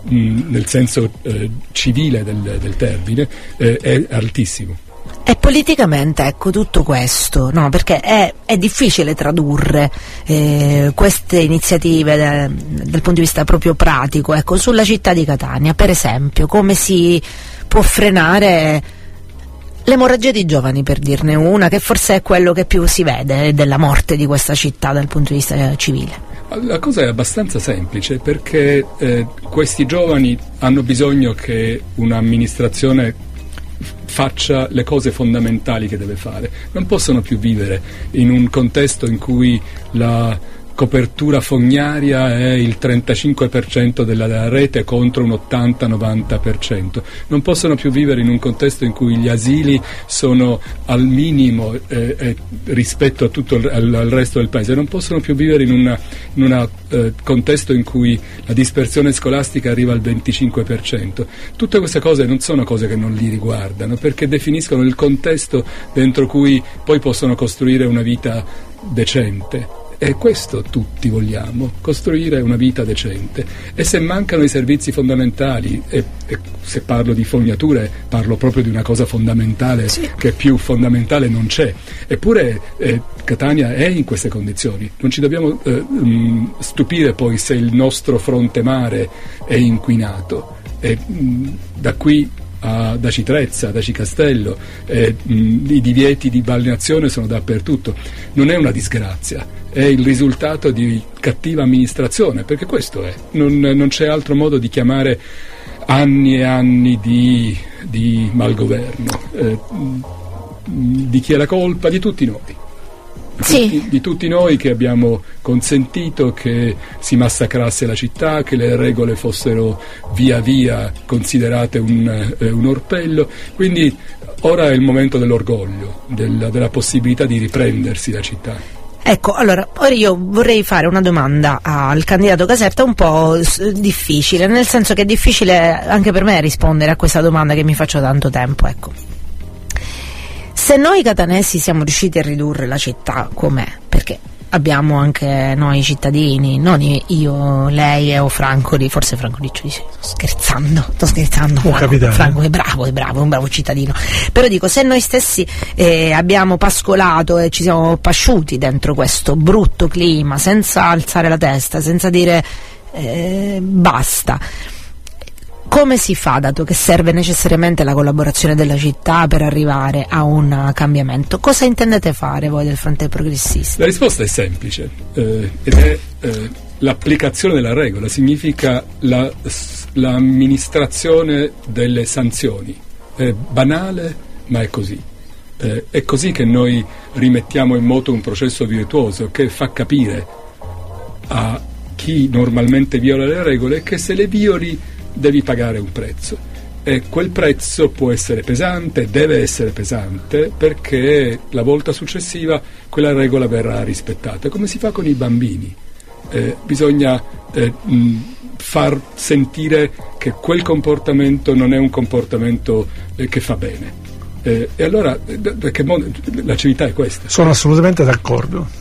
mh, nel senso eh, civile del, del termine eh, è altissimo. E politicamente, ecco, tutto questo, no? Perché è, è difficile tradurre eh, queste iniziative da- dal punto di vista proprio pratico, ecco, sulla città di Catania, per esempio, come si può frenare l'emorragia di giovani, per dirne una, che forse è quello che più si vede della morte di questa città dal punto di vista civile. La cosa è abbastanza semplice perché eh, questi giovani hanno bisogno che un'amministrazione faccia le cose fondamentali che deve fare. Non possono più vivere in un contesto in cui la copertura fognaria è il 35% della rete contro un 80-90%. Non possono più vivere in un contesto in cui gli asili sono al minimo eh, eh, rispetto a tutto il, al, al, resto del paese, non possono più vivere in un eh, contesto in cui la dispersione scolastica arriva al 25%. Tutte queste cose non sono cose che non li riguardano perché definiscono il contesto dentro cui poi possono costruire una vita decente. E questo tutti vogliamo, costruire una vita decente. E se mancano i servizi fondamentali, e, e se parlo di fognature parlo proprio di una cosa fondamentale sì. che più fondamentale non c'è. Eppure eh, Catania è in queste condizioni. Non ci dobbiamo eh, mh, stupire poi se il nostro fronte mare è inquinato. E, mh, da qui a, da Citrezza, da Cicastello, eh, mh, i divieti di balneazione sono dappertutto. Non è una disgrazia, è il risultato di cattiva amministrazione, perché questo è, non, non c'è altro modo di chiamare anni e anni di, di malgoverno. Eh, di chi è la colpa? Di tutti noi sì. di tutti noi che abbiamo consentito che si massacrasse la città, che le regole fossero via via considerate un, eh, un orpello. Quindi ora è il momento dell'orgoglio, della, della possibilità di riprendersi la città. Ecco, allora, ora io vorrei fare una domanda al candidato Caserta un po' difficile, nel senso che è difficile anche per me rispondere a questa domanda che mi faccio da tanto tempo, ecco. Se noi catanesi siamo riusciti a ridurre la città com'è, perché abbiamo anche noi cittadini, non io, lei o Franco, forse Franco Riccio dice sto scherzando, sto scherzando, Franco. Franco è bravo, è bravo, è un bravo cittadino, però dico se noi stessi eh, abbiamo pascolato e ci siamo pasciuti dentro questo brutto clima senza alzare la testa, senza dire eh, basta come si fa, dato che serve necessariamente la collaborazione della città per arrivare a un cambiamento? Cosa intendete fare voi del fronte progressista? La risposta è semplice eh, ed è eh, l'applicazione della regola, significa la, l'amministrazione delle sanzioni. È banale, ma è così. Eh, è così che noi rimettiamo in moto un processo virtuoso che fa capire a chi normalmente viola le regole che se le violi devi pagare un prezzo e quel prezzo può essere pesante, deve essere pesante perché la volta successiva quella regola verrà rispettata. Come si fa con i bambini? Eh, bisogna eh, mh, far sentire che quel comportamento non è un comportamento eh, che fa bene. Eh, e allora, eh, perché la civiltà è questa. Sono assolutamente d'accordo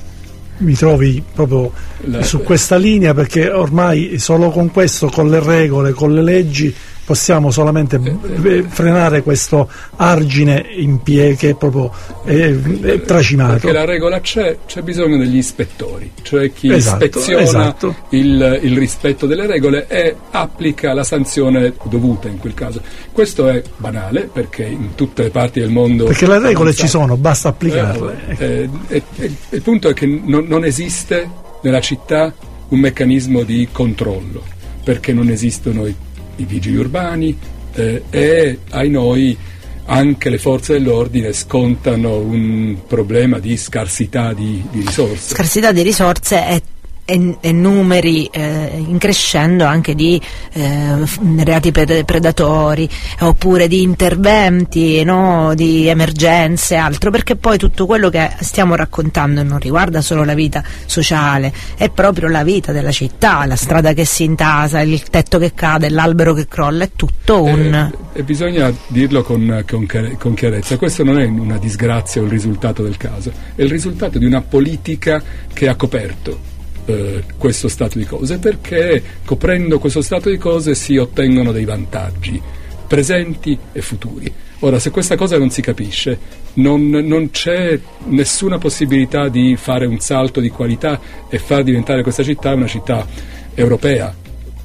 mi trovi proprio La, su questa linea perché ormai solo con questo, con le regole, con le leggi possiamo solamente eh, frenare questo argine in piedi che è proprio è, è tracimato. Perché la regola c'è, c'è bisogno degli ispettori, cioè chi esatto, ispeziona esatto. Il, il, rispetto delle regole e applica la sanzione dovuta in quel caso. Questo è banale perché in tutte le parti del mondo... Perché le regole ci sono, basta applicarle. Eh, eh, eh, il punto è che non, non esiste nella città un meccanismo di controllo perché non esistono i i vigili urbani eh, e ai noi anche le forze dell'ordine scontano un problema di scarsità di, di risorse. Scarsità di risorse e e, e numeri eh, in crescendo anche di eh, reati predatori oppure di interventi, no? di emergenze e altro, perché poi tutto quello che stiamo raccontando non riguarda solo la vita sociale, è proprio la vita della città, la strada che si intasa, il tetto che cade, l'albero che crolla, è tutto un... Eh, e bisogna dirlo con, con, con chiarezza, questo non è una disgrazia o il risultato del caso, è il risultato di una politica che ha coperto eh, questo stato di cose perché coprendo questo stato di cose si ottengono dei vantaggi presenti e futuri. Ora, se questa cosa non si capisce, non, non, c'è nessuna possibilità di fare un salto di qualità e far diventare questa città una città europea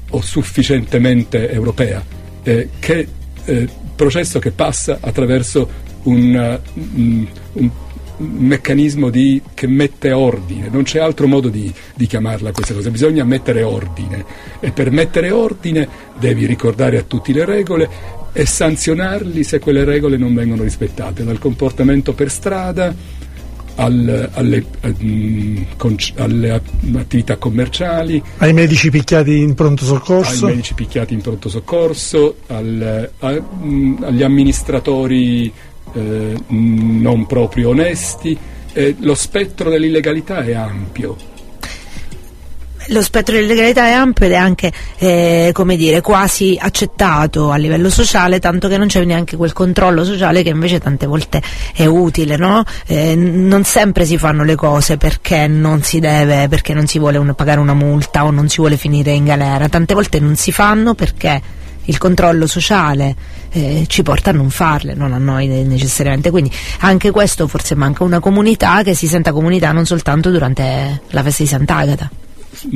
o sufficientemente europea, eh, che eh, processo che passa attraverso un, un, un meccanismo di, che mette ordine, non c'è altro modo di, di, chiamarla questa cosa, bisogna mettere ordine. E per mettere ordine devi ricordare a tutti le regole e sanzionarli se quelle regole non vengono rispettate, dal comportamento per strada al, alle, mm, alle, attività commerciali, ai medici picchiati in pronto soccorso, ai medici picchiati in pronto soccorso al, a, mm, agli amministratori eh, non proprio onesti. Eh, lo spettro dell'illegalità è ampio lo spettro dell'illegalità è ampio ed è anche eh, dire, quasi accettato a livello sociale, tanto che non c'è neanche quel controllo sociale che invece tante volte è utile. No? Eh, non sempre si fanno le cose perché non si deve, perché non si vuole un, pagare una multa o non si vuole finire in galera, tante volte non si fanno perché il controllo sociale eh, ci porta a non farle, non a noi necessariamente. Quindi anche questo forse manca una comunità che si senta comunità non soltanto durante la festa di Sant'Agata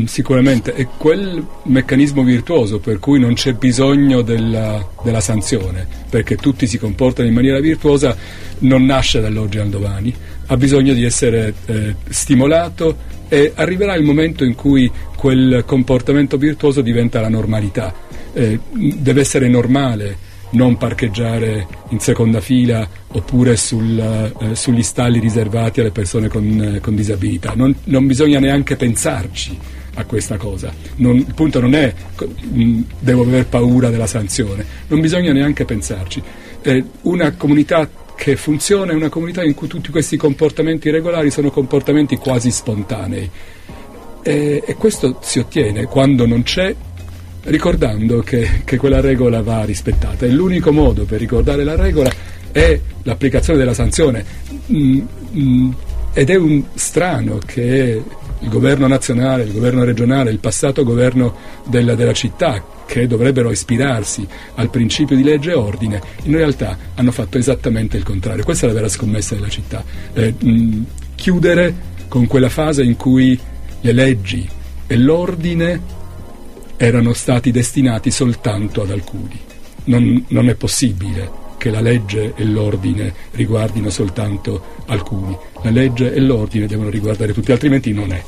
sicuramente è quel meccanismo virtuoso per cui non c'è bisogno della, della, sanzione, perché tutti si comportano in maniera virtuosa, non nasce dall'oggi al domani, ha bisogno di essere eh, stimolato e arriverà il momento in cui quel comportamento virtuoso diventa la normalità. Eh, deve essere normale non parcheggiare in seconda fila oppure sul, eh, sugli stalli riservati alle persone con, eh, con disabilità. Non, non, bisogna neanche pensarci a questa cosa. Non, il punto non è mh, mm, devo aver paura della sanzione, non bisogna neanche pensarci. Eh, una comunità che funziona è una comunità in cui tutti questi comportamenti regolari sono comportamenti quasi spontanei. E, e questo si ottiene quando non c'è ricordando che, che, quella regola va rispettata e l'unico modo per ricordare la regola è l'applicazione della sanzione mm, mm, ed è un strano che il governo nazionale, il governo regionale, il passato governo della, della città che dovrebbero ispirarsi al principio di legge e ordine, in realtà hanno fatto esattamente il contrario. Questa è la vera scommessa della città. Eh, mh, chiudere con quella fase in cui le leggi e l'ordine erano stati destinati soltanto ad alcuni. Non, non è possibile che la legge e l'ordine riguardino soltanto alcuni. La legge e l'ordine devono riguardare tutti, altrimenti non è.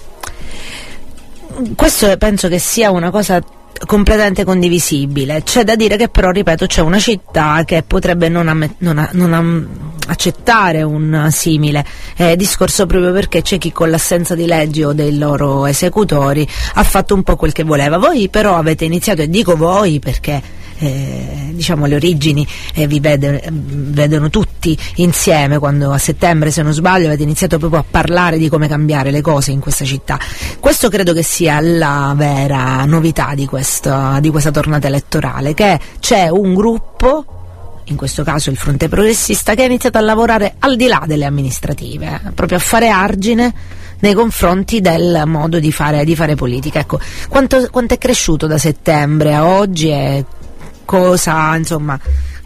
Questo penso che sia una cosa completamente condivisibile. C'è da dire che però, ripeto, c'è una città che potrebbe non, amm- non, a- non am- accettare un simile eh, discorso proprio perché c'è chi con l'assenza di leggi o dei loro esecutori ha fatto un po' quel che voleva. Voi però avete iniziato, e dico voi perché eh, diciamo le origini eh, vi vede, vedono tutti insieme quando a settembre se non sbaglio avete iniziato proprio a parlare di come cambiare le cose in questa città. Questo credo che sia la vera novità di questa, di questa tornata elettorale, che c'è un gruppo in questo caso il fronte progressista, che ha iniziato a lavorare al di là delle amministrative, proprio a fare argine nei confronti del modo di fare, di fare politica. Ecco, quanto, quanto, è cresciuto da settembre a oggi e cosa, insomma,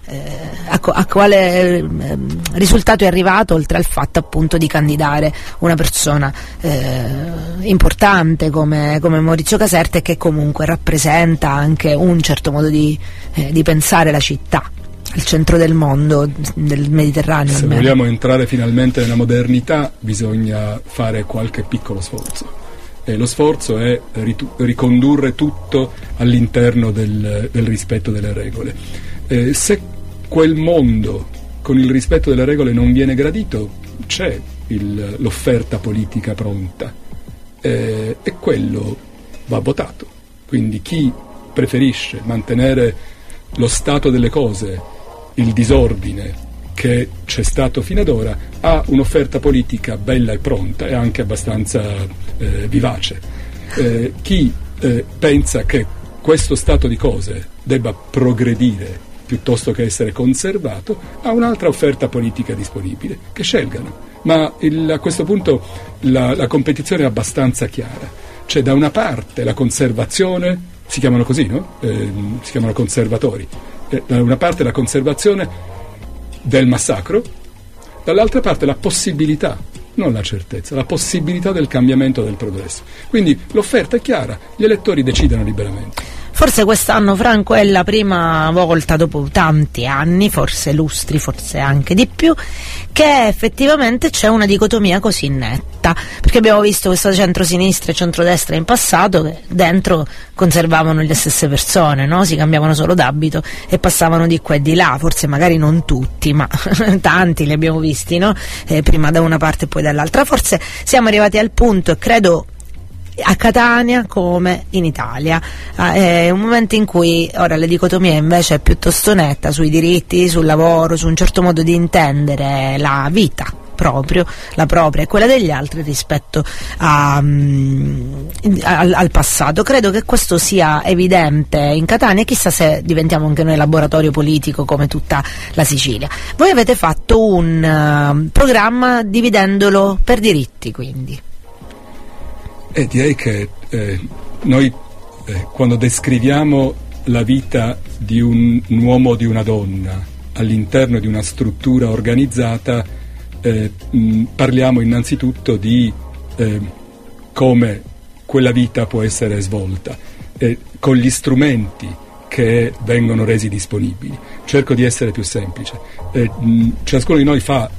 eh, a, a, quale eh, risultato è arrivato oltre al fatto appunto di candidare una persona eh, importante come, come, Maurizio Caserte che comunque rappresenta anche un certo modo di, eh, di pensare la città al centro del mondo, del Mediterraneo. Se almeno. vogliamo entrare finalmente nella modernità bisogna fare qualche piccolo sforzo e lo sforzo è ricondurre tutto all'interno del, del rispetto delle regole. Eh, se quel mondo con il rispetto delle regole non viene gradito, c'è il, l'offerta politica pronta eh, e quello va votato. Quindi chi preferisce mantenere lo stato delle cose, il disordine, che c'è stato fino ad ora ha un'offerta politica bella e pronta e anche abbastanza eh, vivace. Eh, chi eh, pensa che questo stato di cose debba progredire piuttosto che essere conservato, ha un'altra offerta politica disponibile, che scelgano. Ma il, a questo punto la, la competizione è abbastanza chiara. C'è da una parte la conservazione, si chiamano così, no? Eh, si chiamano conservatori. Eh, da una parte la conservazione del massacro, dall'altra parte la possibilità, non la certezza, la possibilità del cambiamento del progresso. Quindi l'offerta è chiara, gli elettori decidono liberamente. Forse quest'anno Franco è la prima volta dopo tanti anni, forse lustri, forse anche di più, che effettivamente c'è una dicotomia così netta, perché abbiamo visto questo centro-sinistra e centrodestra in passato che dentro conservavano le stesse persone, no? si cambiavano solo d'abito e passavano di qua e di là, forse magari non tutti, ma tanti li abbiamo visti, no? eh, prima da una parte e poi dall'altra. Forse siamo arrivati al punto, e credo a Catania come in Italia. Ah, è un momento in cui ora la dicotomia invece è piuttosto netta sui diritti, sul lavoro, su un certo modo di intendere la vita proprio, la propria e quella degli altri rispetto a, um, al, al, passato. Credo che questo sia evidente in Catania e chissà se diventiamo anche noi laboratorio politico come tutta la Sicilia. Voi avete fatto un uh, programma dividendolo per diritti quindi. Eh, direi che eh, noi eh, quando descriviamo la vita di un, un uomo o di una donna all'interno di una struttura organizzata eh, mh, parliamo innanzitutto di eh, come quella vita può essere svolta eh, con gli strumenti che vengono resi disponibili. Cerco di essere più semplice. Mh, ciascuno di noi fa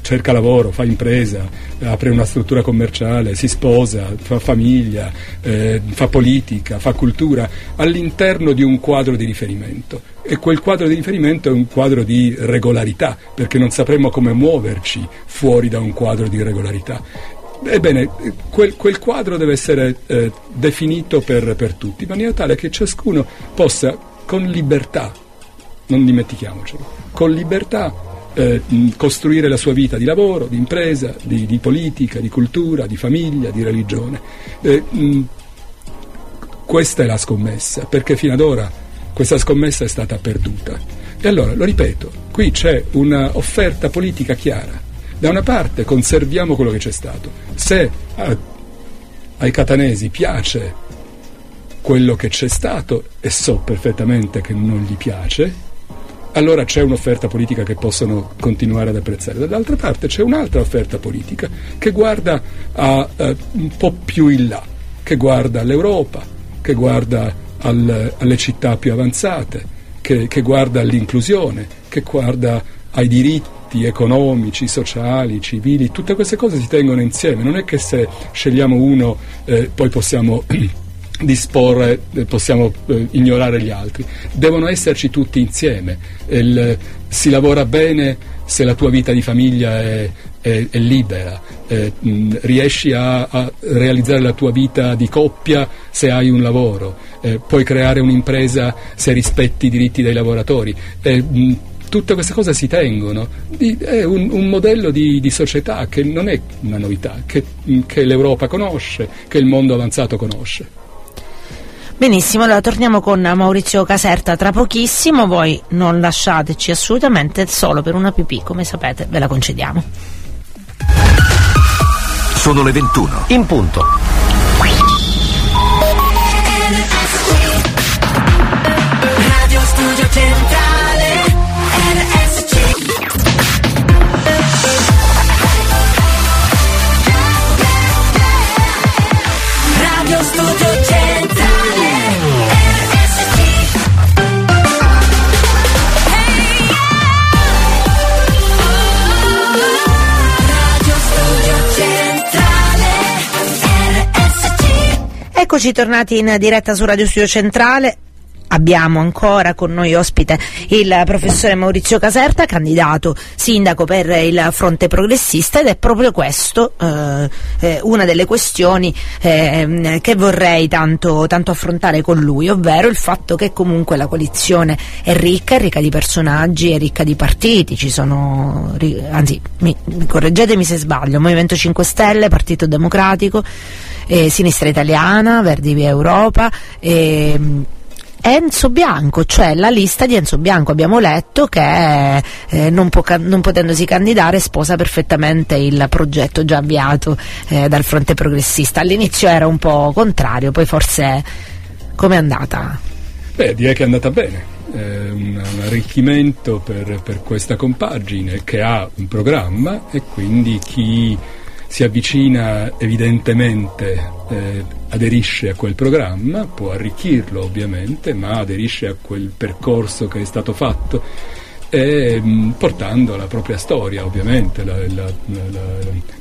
cerca lavoro, fa impresa, apre una struttura commerciale, si sposa, fa famiglia, eh, fa politica, fa cultura, all'interno di un quadro di riferimento. E quel quadro di riferimento è un quadro di regolarità, perché non sapremmo come muoverci fuori da un quadro di regolarità. Ebbene, quel, quel quadro deve essere eh, definito per, per tutti, in maniera tale che ciascuno possa, con libertà, non dimentichiamocelo, con libertà eh, costruire la sua vita di lavoro, di impresa, di, di, politica, di cultura, di famiglia, di religione. Eh, mh, questa è la scommessa, perché fino ad ora questa scommessa è stata perduta. E allora, lo ripeto, qui c'è un'offerta politica chiara. Da una parte conserviamo quello che c'è stato. Se a, ai catanesi piace quello che c'è stato, e so perfettamente che non gli piace, allora c'è un'offerta politica che possono continuare ad apprezzare. Dall'altra parte c'è un'altra offerta politica che guarda a, uh, un po' più in là, che guarda all'Europa, che guarda al, alle città più avanzate, che, che guarda all'inclusione, che guarda ai diritti economici, sociali, civili, tutte queste cose si tengono insieme, non è che se scegliamo uno eh, poi possiamo disporre, eh, possiamo eh, ignorare gli altri. Devono esserci tutti insieme. Il, si lavora bene se la tua vita di famiglia è, è, è libera, eh, mh, riesci a, a, realizzare la tua vita di coppia se hai un lavoro, eh, puoi creare un'impresa se rispetti i diritti dei lavoratori. Mh, tutte queste cose si tengono. È un, un modello di, di, società che non è una novità, che, che l'Europa conosce, che il mondo avanzato conosce. Benissimo, allora torniamo con Maurizio Caserta tra pochissimo, voi non lasciateci assolutamente solo per una pipì, come sapete ve la concediamo. Sono le 21. In punto. Radio Studio Eccoci tornati in diretta su Radio Studio Centrale. Abbiamo ancora con noi ospite il professore Maurizio Caserta, candidato sindaco per il fronte progressista ed è proprio questo eh, eh, una delle questioni eh, che vorrei tanto, tanto affrontare con lui, ovvero il fatto che comunque la coalizione è ricca, è ricca di personaggi, è ricca di partiti, ci sono, anzi mi, correggetemi se sbaglio, Movimento 5 Stelle, Partito Democratico, eh, Sinistra Italiana, Verdi Via Europa. E, Enzo Bianco, cioè la lista di Enzo Bianco. Abbiamo letto che eh, non, può, non, potendosi candidare sposa perfettamente il progetto già avviato eh, dal fronte progressista. All'inizio era un po' contrario, poi forse com'è andata? Beh, direi che è andata bene. È un, un arricchimento per, per questa compagine che ha un programma e quindi chi si avvicina evidentemente eh, aderisce a quel programma, può arricchirlo ovviamente, ma aderisce a quel percorso che è stato fatto e mh, portando la propria storia ovviamente. la- la- la- la-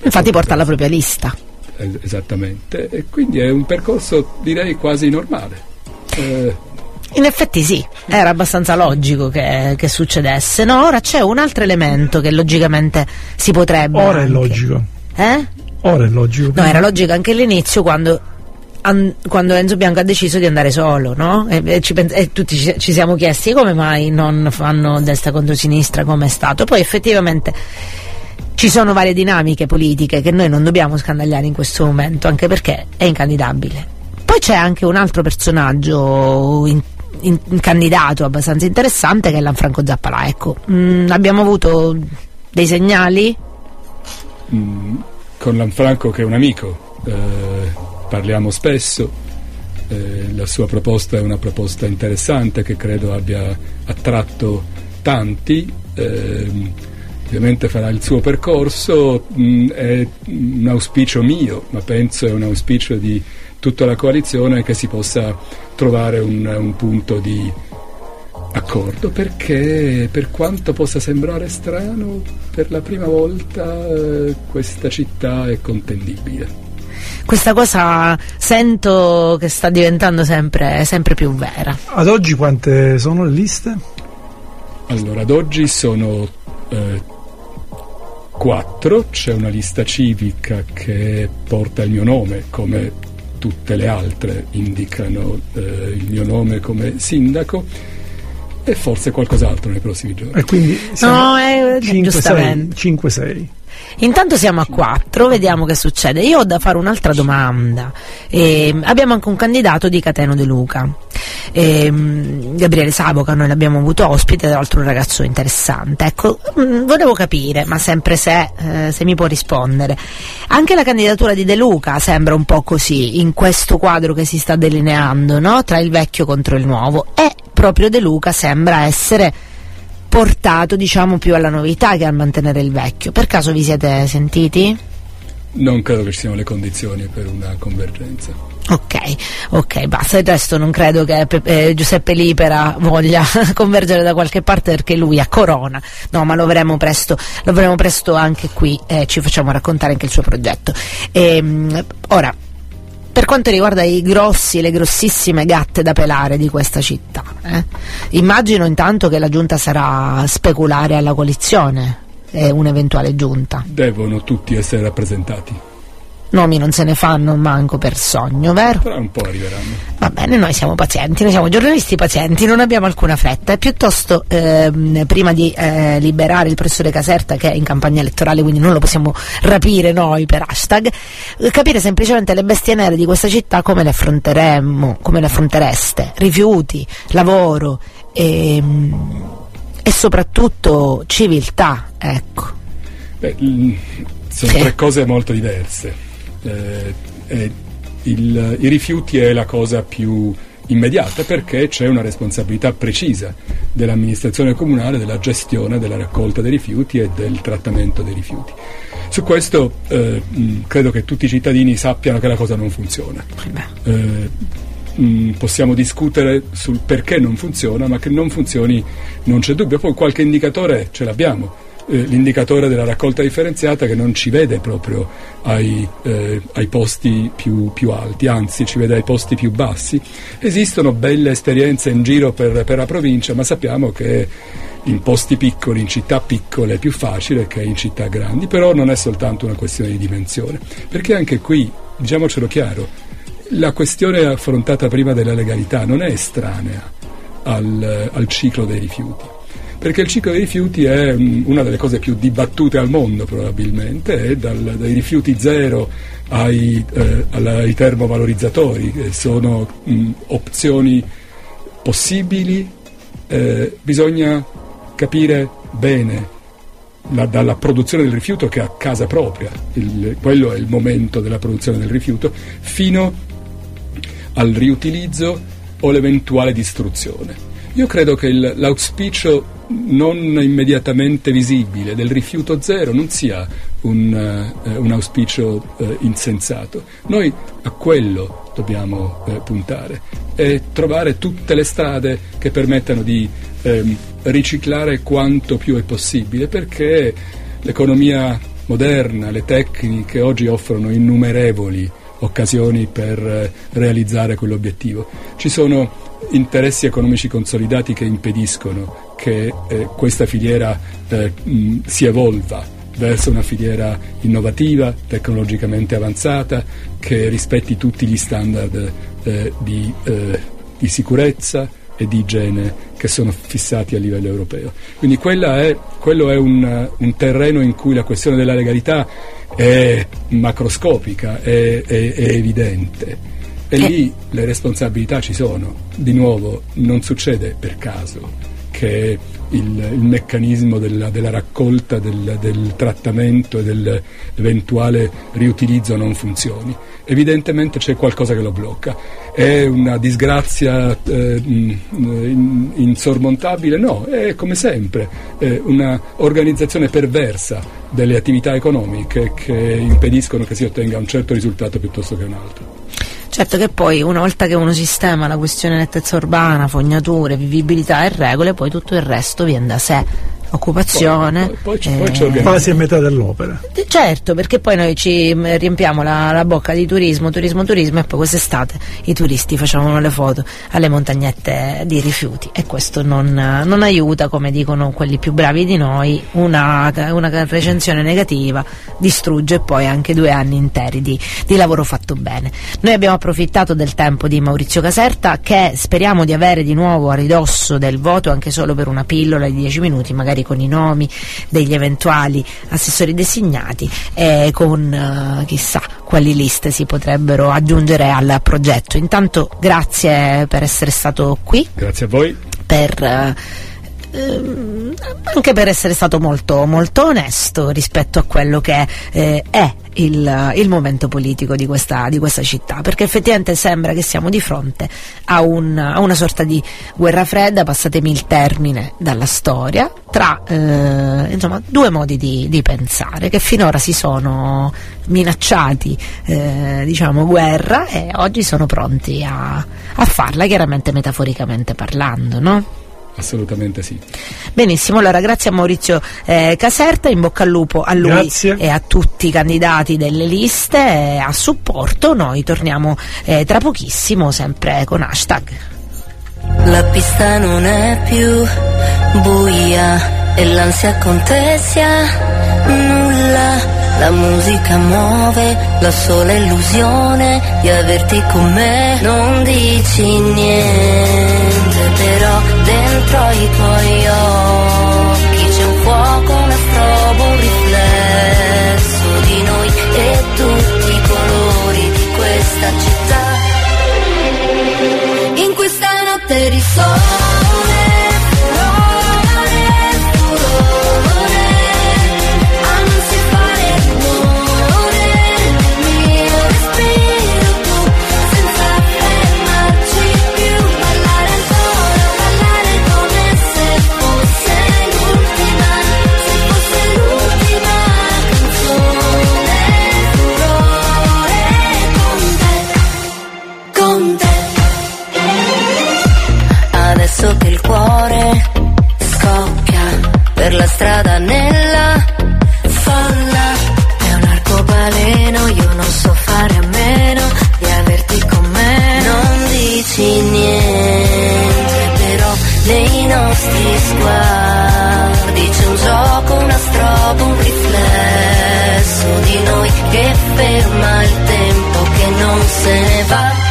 Infatti porta la propria lista. Es- Esattamente, e quindi è un percorso direi quasi normale. Eh, In effetti sì, era abbastanza logico che, che succedesse. No, ora c'è un altro elemento che logicamente si potrebbe. Ora è anche- logico. Eh? Ora è logico. No, era logico anche all'inizio quando, an- quando Enzo Bianco ha deciso di andare solo, no? E, e ci e tutti ci, ci siamo chiesti come mai non fanno destra contro sinistra come è stato. Poi effettivamente ci sono varie dinamiche politiche che noi non dobbiamo scandagliare in questo momento, anche perché è incandidabile. Poi c'è anche un altro personaggio in- in- in candidato abbastanza interessante che è Lanfranco Zappalà. Ecco, mm, abbiamo avuto dei segnali? Mh, con Lanfranco che è un amico, eh, parliamo spesso, eh, la sua proposta è una proposta interessante che credo abbia attratto tanti, ehm, ovviamente farà il suo percorso, mh, è un auspicio mio, ma penso è un auspicio di tutta la coalizione che si possa trovare un, un punto di accordo perché per quanto possa sembrare strano per la prima volta eh, questa città è contendibile Questa cosa sento che sta diventando sempre, sempre più vera. Ad oggi quante sono le liste? allora ad oggi sono eh, quattro c'è una lista civica che porta il mio nome come tutte le altre indicano eh, il mio nome come sindaco e forse qualcos'altro nei prossimi giorni E quindi No, eh, giustamente. 5-6. Intanto siamo a quattro, vediamo che succede. Io ho da fare un'altra domanda. Ehm, abbiamo anche un candidato di Cateno De Luca. Ehm, Gabriele Saboca, noi l'abbiamo avuto ospite, tra l'altro un ragazzo interessante. Ecco, mm, volevo capire, ma sempre se, eh, se mi può rispondere. Anche la candidatura di De Luca sembra un po' così, in questo quadro che si sta delineando, no? Tra il vecchio contro il nuovo. E proprio De Luca sembra essere portato diciamo più alla novità che a mantenere il vecchio. Per caso vi siete sentiti? non credo che ci siano le condizioni per una convergenza Ok, ok, basta. Il resto non credo che eh, Giuseppe Lipera voglia convergere da qualche parte perché lui ha corona. No, ma lo vedremo presto, lo vedremo presto anche qui e ci facciamo raccontare anche il suo progetto. Ehm, ora, per quanto riguarda i grossi, le grossissime gatte da pelare di questa città, eh, immagino intanto che la giunta sarà speculare alla coalizione, eh, un'eventuale giunta. devono tutti essere rappresentati Nomi non se ne fanno manco per sogno, vero? tra un po' arriveranno Va bene, noi siamo pazienti, noi siamo giornalisti pazienti, non abbiamo alcuna fretta e piuttosto ehm, prima di eh, liberare il professore Caserta che è in campagna elettorale, quindi non lo possiamo rapire noi per hashtag, eh, capire semplicemente le bestie nere di questa città come le affronteremmo, come le affrontereste, rifiuti, lavoro ehm, e soprattutto civiltà, ecco. Beh, sono Sì. tre cose molto diverse Eh, e il- i rifiuti è la cosa più immediata perché c'è una responsabilità precisa dell'amministrazione comunale della gestione della raccolta dei rifiuti e del trattamento dei rifiuti. Su questo eh, mh, credo che tutti i cittadini sappiano che la cosa non funziona. Eh, mh, possiamo discutere sul perché non funziona, ma che non funzioni non c'è dubbio. Poi qualche indicatore ce l'abbiamo. Eh, l'indicatore della raccolta differenziata che non ci vede proprio ai, eh, ai posti più, più alti, anzi ci vede ai posti più bassi. Esistono belle esperienze in giro per, per la provincia, ma sappiamo che in posti piccoli, in città piccole è più facile che in città grandi, però non è soltanto una questione di dimensione, perché anche qui, diciamocelo chiaro, la questione affrontata prima della legalità non è estranea al, al ciclo dei rifiuti. Perché il ciclo dei rifiuti è mm, una delle cose più dibattute al mondo probabilmente, è dal- dai rifiuti zero ai, eh, ai termovalorizzatori, sono mm, opzioni possibili, eh, bisogna capire bene la- dalla produzione del rifiuto che è a casa propria, il- quello è il momento della produzione del rifiuto, fino al riutilizzo o l'eventuale distruzione. Io credo che il- l'auspicio non immediatamente visibile del rifiuto zero non sia un, eh, un auspicio eh, insensato. Noi a quello dobbiamo eh, puntare e trovare tutte le strade che permettano di ehm, riciclare quanto più è possibile perché l'economia moderna, le tecniche oggi offrono innumerevoli occasioni per eh, realizzare quell'obiettivo. Ci sono interessi economici consolidati che impediscono che eh, questa filiera eh, mh, si evolva verso una filiera innovativa, tecnologicamente avanzata, che rispetti tutti gli standard eh, di, eh, di sicurezza e di igiene che sono fissati a livello europeo. Quindi è, quello è un, un, terreno in cui la questione della legalità è macroscopica, è, è, è evidente. E lì le responsabilità ci sono. Di nuovo, non succede per caso che il, il meccanismo della, della raccolta, del, del, trattamento e dell'eventuale riutilizzo non funzioni. Evidentemente c'è qualcosa che lo blocca. È una disgrazia eh, in, insormontabile? No, è come sempre è un'organizzazione perversa delle attività economiche che impediscono che si ottenga un certo risultato piuttosto che un altro. Certo che poi una volta che uno sistema la questione nettezza urbana, fognature, vivibilità e regole, poi tutto il resto viene da sé occupazione. Poi, poi, poi, poi eh, quasi a metà dell'opera. Certo, perché poi noi ci mm, riempiamo la, la, bocca di turismo, turismo, turismo e poi quest'estate i turisti facevano le foto alle montagnette di rifiuti e questo non, non aiuta, come dicono quelli più bravi di noi, una, una, recensione negativa distrugge poi anche due anni interi di, di lavoro fatto bene. Noi abbiamo approfittato del tempo di Maurizio Caserta che speriamo di avere di nuovo a ridosso del voto anche solo per una pillola di 10 minuti, magari con i nomi degli eventuali assessori designati e con eh, chissà quali liste si potrebbero aggiungere al progetto. Intanto grazie per essere stato qui. Grazie a voi. Per, eh, ehm, anche per essere stato molto, molto onesto rispetto a quello che eh, è il, il momento politico di questa, di questa, città, perché effettivamente sembra che siamo di fronte a, un, a, una sorta di guerra fredda, passatemi il termine, dalla storia, tra eh, insomma, due modi di, di, pensare che finora si sono minacciati eh, diciamo, guerra e oggi sono pronti a, a farla, chiaramente metaforicamente parlando. No? Assolutamente sì. Benissimo, allora grazie a Maurizio eh, Caserta, in bocca al lupo a lui grazie. e a tutti i candidati delle liste eh, a supporto. Noi torniamo eh, tra pochissimo sempre con hashtag. La pista non è più buia e l'ansia contessa nulla. La musica muove la sola illusione di averti con me. Non dici niente, però dentro i tuoi occhi c'è un fuoco, una strobo, un riflesso di noi e tutti i colori di questa città. In questa notte di per la strada nella folla è un arcobaleno, io non so fare a meno di averti con me. Non dici niente, però nei nostri sguardi c'è un gioco, una strobo, un riflesso di noi che ferma il tempo che non se ne va.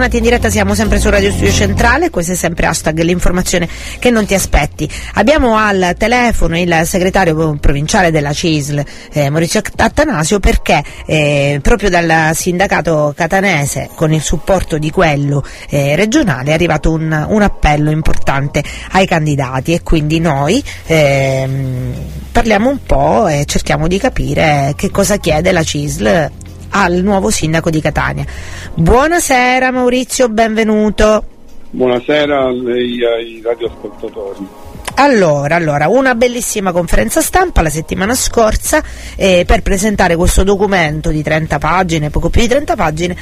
Tornati in diretta, siamo sempre su Radio Studio Centrale, questo è sempre hashtag l'informazione che non ti aspetti. Abbiamo al telefono il segretario provinciale della CISL, eh, Maurizio Attanasio, perché eh, proprio dal sindacato catanese, con il supporto di quello eh, regionale, è arrivato un, un appello importante ai candidati e quindi noi ehm, parliamo un po' e cerchiamo di capire che cosa chiede la CISL al nuovo sindaco di Catania. Buonasera Maurizio, benvenuto. Buonasera a lei ai radioascoltatori. Allora, allora, una bellissima conferenza stampa la settimana scorsa eh, per presentare questo documento di 30 pagine, poco più di 30 pagine,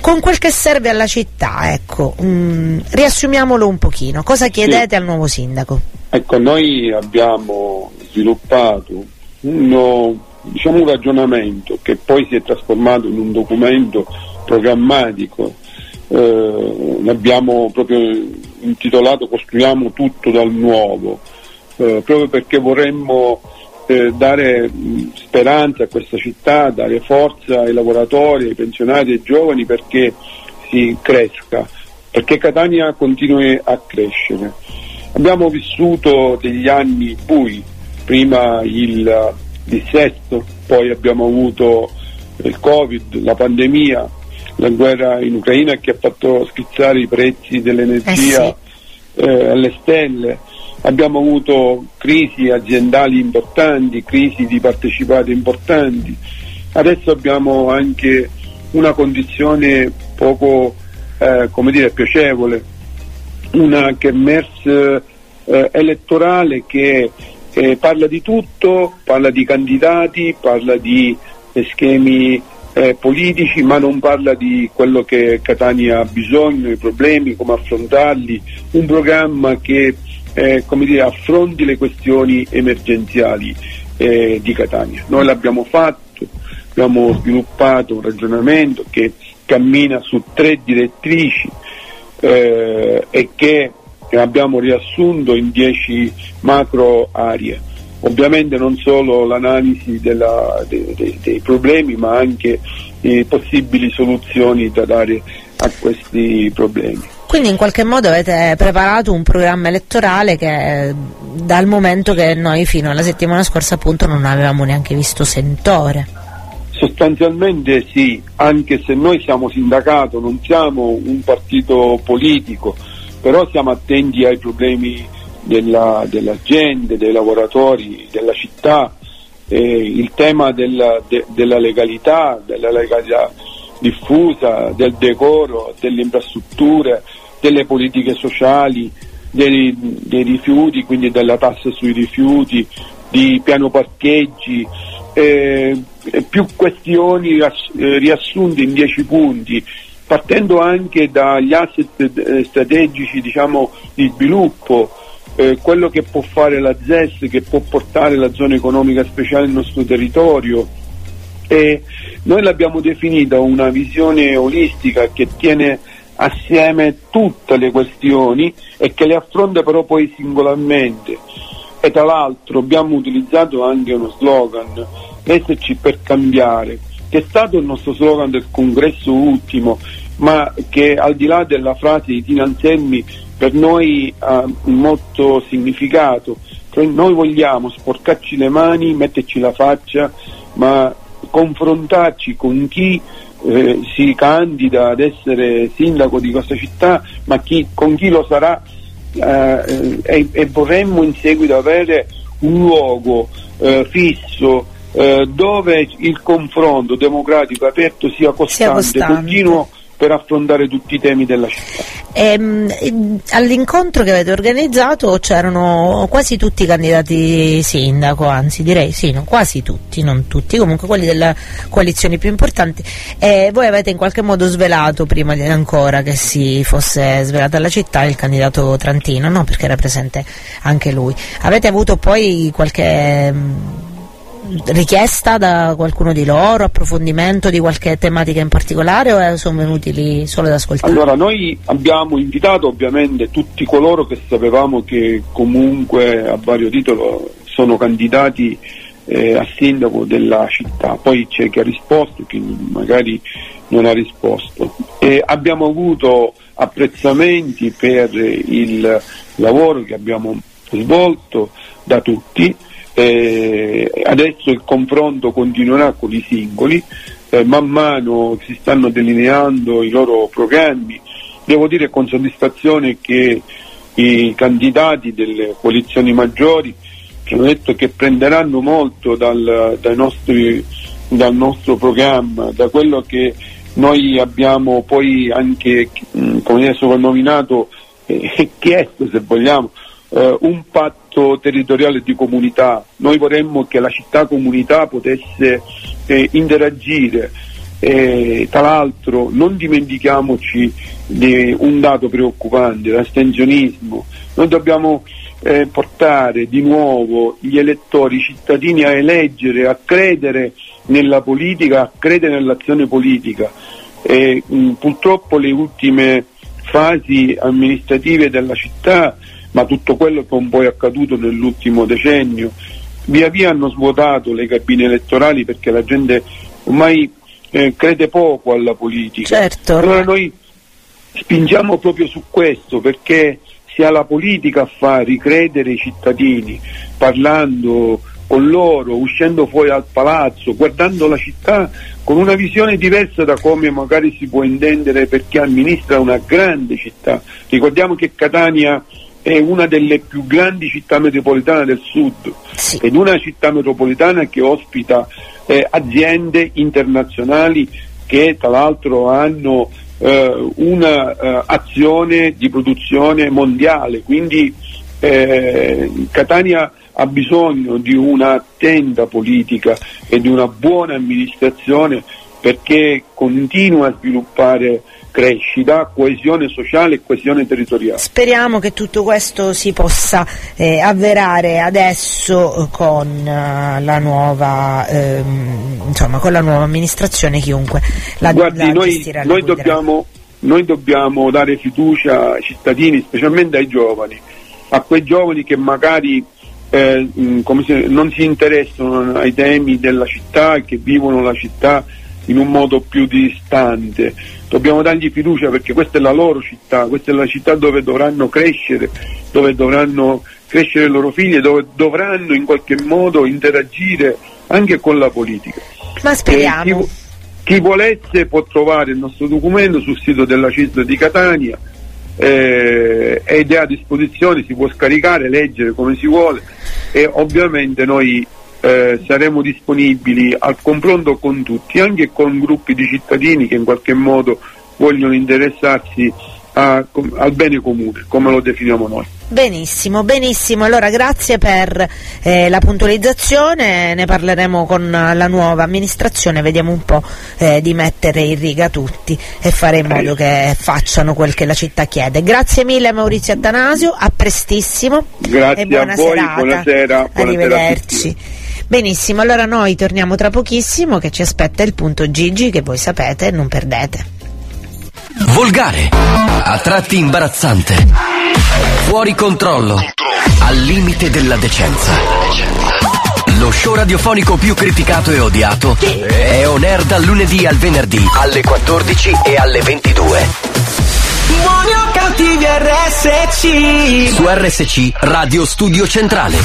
con, quel che serve alla città. Ecco, mm, riassumiamolo un pochino. Cosa chiedete al nuovo sindaco? Ecco, noi abbiamo sviluppato uno, diciamo, un ragionamento che poi si è trasformato in un documento programmatico. Eh, l'abbiamo proprio intitolato Costruiamo tutto dal nuovo, eh, proprio perché vorremmo eh, dare speranza a questa città, dare forza ai lavoratori, ai pensionati, ai giovani perché si cresca, perché Catania continui a crescere. Abbiamo vissuto degli anni bui, prima il dissesto, poi abbiamo avuto il Covid, la pandemia, la guerra in Ucraina che ha fatto schizzare i prezzi dell'energia eh, alle stelle, abbiamo avuto crisi aziendali importanti, crisi di partecipati importanti, adesso abbiamo anche una condizione poco eh, come dire, piacevole, una kermesse eh, elettorale che eh, parla di tutto, parla di candidati, parla di eh, schemi eh, politici, ma non parla di quello che Catania ha bisogno, i problemi, come affrontarli, un programma che eh, dire, affronti le questioni emergenziali eh, di Catania. Noi l'abbiamo fatto, abbiamo sviluppato un ragionamento che cammina su tre direttrici eh, e che abbiamo riassunto in dieci macro aree. Ovviamente non solo l'analisi della- de- de- dei problemi ma anche eh, possibili soluzioni da dare a questi problemi. Quindi in qualche modo avete preparato un programma elettorale che dal momento che noi fino alla settimana scorsa appunto non avevamo neanche visto sentore. Sostanzialmente sì, anche se noi siamo sindacato, non siamo un partito politico, però siamo attenti ai problemi della, della gente, dei lavoratori, della città, eh, il tema della, de- della legalità, della legalità diffusa, del decoro, delle infrastrutture, delle politiche sociali, dei, dei rifiuti, quindi della tassa sui rifiuti, di piano parcheggi, eh, più questioni eh, riassunte in dieci punti, partendo anche dagli asset eh, strategici diciamo, di sviluppo, eh, quello che può fare la ZES, che può portare la zona economica speciale nel nostro territorio. E noi l'abbiamo definita una visione olistica che tiene assieme tutte le questioni e che le affronta però poi singolarmente. E tra l'altro abbiamo utilizzato anche uno slogan, esserci per cambiare, che è stato il nostro slogan del congresso ultimo, ma che al di là della frase di Tina Anselmi per noi ha molto significato. Cioè, noi vogliamo sporcarci le mani, metterci la faccia, ma confrontarci con chi eh, si candida ad essere sindaco di questa città, ma chi- con chi lo sarà eh, e, e vorremmo in seguito avere un luogo eh, fisso eh, dove il confronto democratico aperto sia costante, costante. continuo per affrontare tutti i temi della città. Ehm, all'incontro che avete organizzato c'erano quasi tutti i candidati sindaco, anzi direi sì, no, quasi tutti, non tutti, comunque quelli della coalizione più importanti. E voi avete in qualche modo svelato prima ancora che si fosse svelata la città il candidato Trantino, no? Perché era presente anche lui. Avete avuto poi qualche mm, richiesta da qualcuno di loro, approfondimento di qualche tematica in particolare o eh, sono venuti lì solo ad ascoltare? Allora, noi abbiamo invitato ovviamente tutti coloro che sapevamo che comunque a vario titolo sono candidati eh, a sindaco della città, poi c'è chi ha risposto, chi magari non ha risposto. Eh, abbiamo avuto apprezzamenti per il lavoro che abbiamo svolto da tutti, eh, adesso il confronto continuerà con i singoli, eh, man mano si stanno delineando i loro programmi, devo dire con soddisfazione che i candidati delle coalizioni maggiori hanno detto che prenderanno molto dal, nostri, dal nostro programma, da quello che noi abbiamo poi anche, mh, come è soprannominato, eh, chiesto se vogliamo, eh, un patto territoriale di comunità. Noi vorremmo che la città comunità potesse eh, interagire. Eh, tra l'altro non dimentichiamoci di un dato preoccupante, l'astensionismo. Noi dobbiamo eh, portare di nuovo gli elettori, i cittadini a eleggere, a credere nella politica, a credere nell'azione politica. Eh, mh, purtroppo le ultime fasi amministrative della città, ma tutto quello che è un po' è accaduto nell'ultimo decennio, via via hanno svuotato le cabine elettorali perché la gente ormai eh, crede poco alla politica. Certo. Allora noi spingiamo proprio su questo perché sia la politica a far ricredere i cittadini, parlando con loro, uscendo fuori dal palazzo, guardando la città con una visione diversa da come magari si può intendere perché amministra una grande città. Ricordiamo che Catania è una delle più grandi città metropolitane del sud. Ed una città metropolitana che ospita eh, aziende internazionali che tra l'altro hanno eh, un'azione di produzione mondiale, quindi eh, Catania ha bisogno di un'attenta politica e di una buona amministrazione perché continua a sviluppare crescita, coesione sociale e coesione territoriale. Speriamo che tutto questo si possa eh, avverare adesso con, eh, la nuova, ehm, insomma, con la nuova amministrazione chiunque la, Guardi, la noi, noi dobbiamo, noi dobbiamo dare fiducia ai cittadini, specialmente ai giovani, a quei giovani che magari eh, se- non si interessano ai temi della città e che vivono la città in un modo più distante. Dobbiamo dargli fiducia perché questa è la loro città, questa è la città dove dovranno crescere, dove dovranno crescere i loro figli e dove dovranno in qualche modo interagire anche con la politica. Ma speriamo. Chi, chi volesse può trovare il nostro documento sul sito della CISL di Catania, eh, ed è a disposizione, si può scaricare, leggere come si vuole e ovviamente noi eh, saremo disponibili al confronto con tutti, anche con gruppi di cittadini che in qualche modo vogliono interessarsi a- al bene comune, come lo definiamo noi. Benissimo, benissimo. Allora grazie per eh, la puntualizzazione, ne parleremo con la nuova amministrazione, vediamo un po' eh, di mettere in riga tutti e fare in modo che facciano quel che la città chiede. Grazie mille Maurizio Attanasio, a prestissimo Grazie e buona a voi, serata. buonasera, buonasera a Arrivederci. Benissimo, allora noi torniamo tra pochissimo che ci aspetta il punto Gigi che voi sapete non perdete. Volgare, a tratti imbarazzante, fuori controllo, al limite della decenza. Lo show radiofonico più criticato e odiato è on air dal lunedì al venerdì alle 14 e alle 22 Buoni o cattivi RSC su RSC Radio Studio Centrale.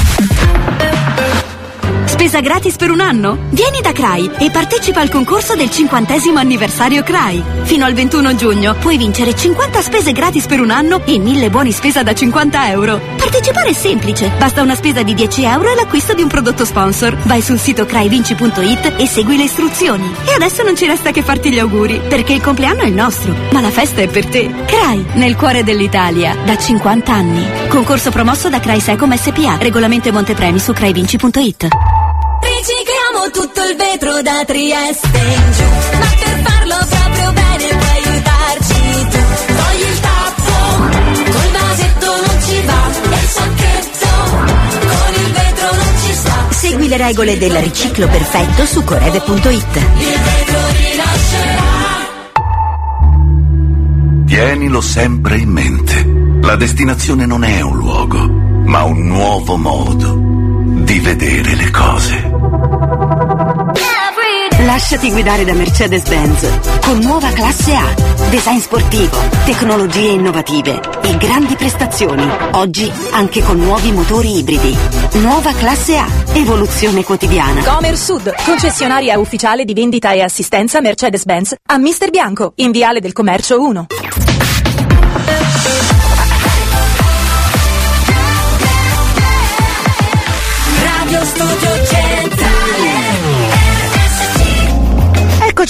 Spesa gratis per un anno? Vieni da CRAI e partecipa al concorso del 50 anniversario CRAI. Fino al 21 giugno puoi vincere 50 spese gratis per un anno e 1000 buoni spesa da 50 euro. Partecipare è semplice, basta una spesa di 10 euro e l'acquisto di un prodotto sponsor. Vai sul sito craivinci.it e segui le istruzioni. E adesso non ci resta che farti gli auguri, perché il compleanno è il nostro, ma la festa è per te. CRAI, nel cuore dell'Italia, da 50 anni. Concorso promosso da CRAI Secom SPA, regolamento e montepremi su craivinci.it. Ricicliamo tutto il vetro da Trieste in giù Ma per farlo proprio bene puoi aiutarci tu Togli il tappo, col vasetto non ci va E il sacchetto, con il vetro non ci sta Segui le regole del riciclo perfetto su coreve.it. Il vetro rinascerà Tienilo sempre in mente. La destinazione non è un luogo, ma un nuovo modo di vedere le cose. La Lasciati guidare da Mercedes-Benz con nuova classe A. Design sportivo, tecnologie innovative e grandi prestazioni. Oggi anche con nuovi motori ibridi. Nuova classe A. Evoluzione quotidiana. Comer Sud, concessionaria ufficiale di vendita e assistenza Mercedes-Benz a Mister Bianco, in Viale del Commercio 1. Radio Studio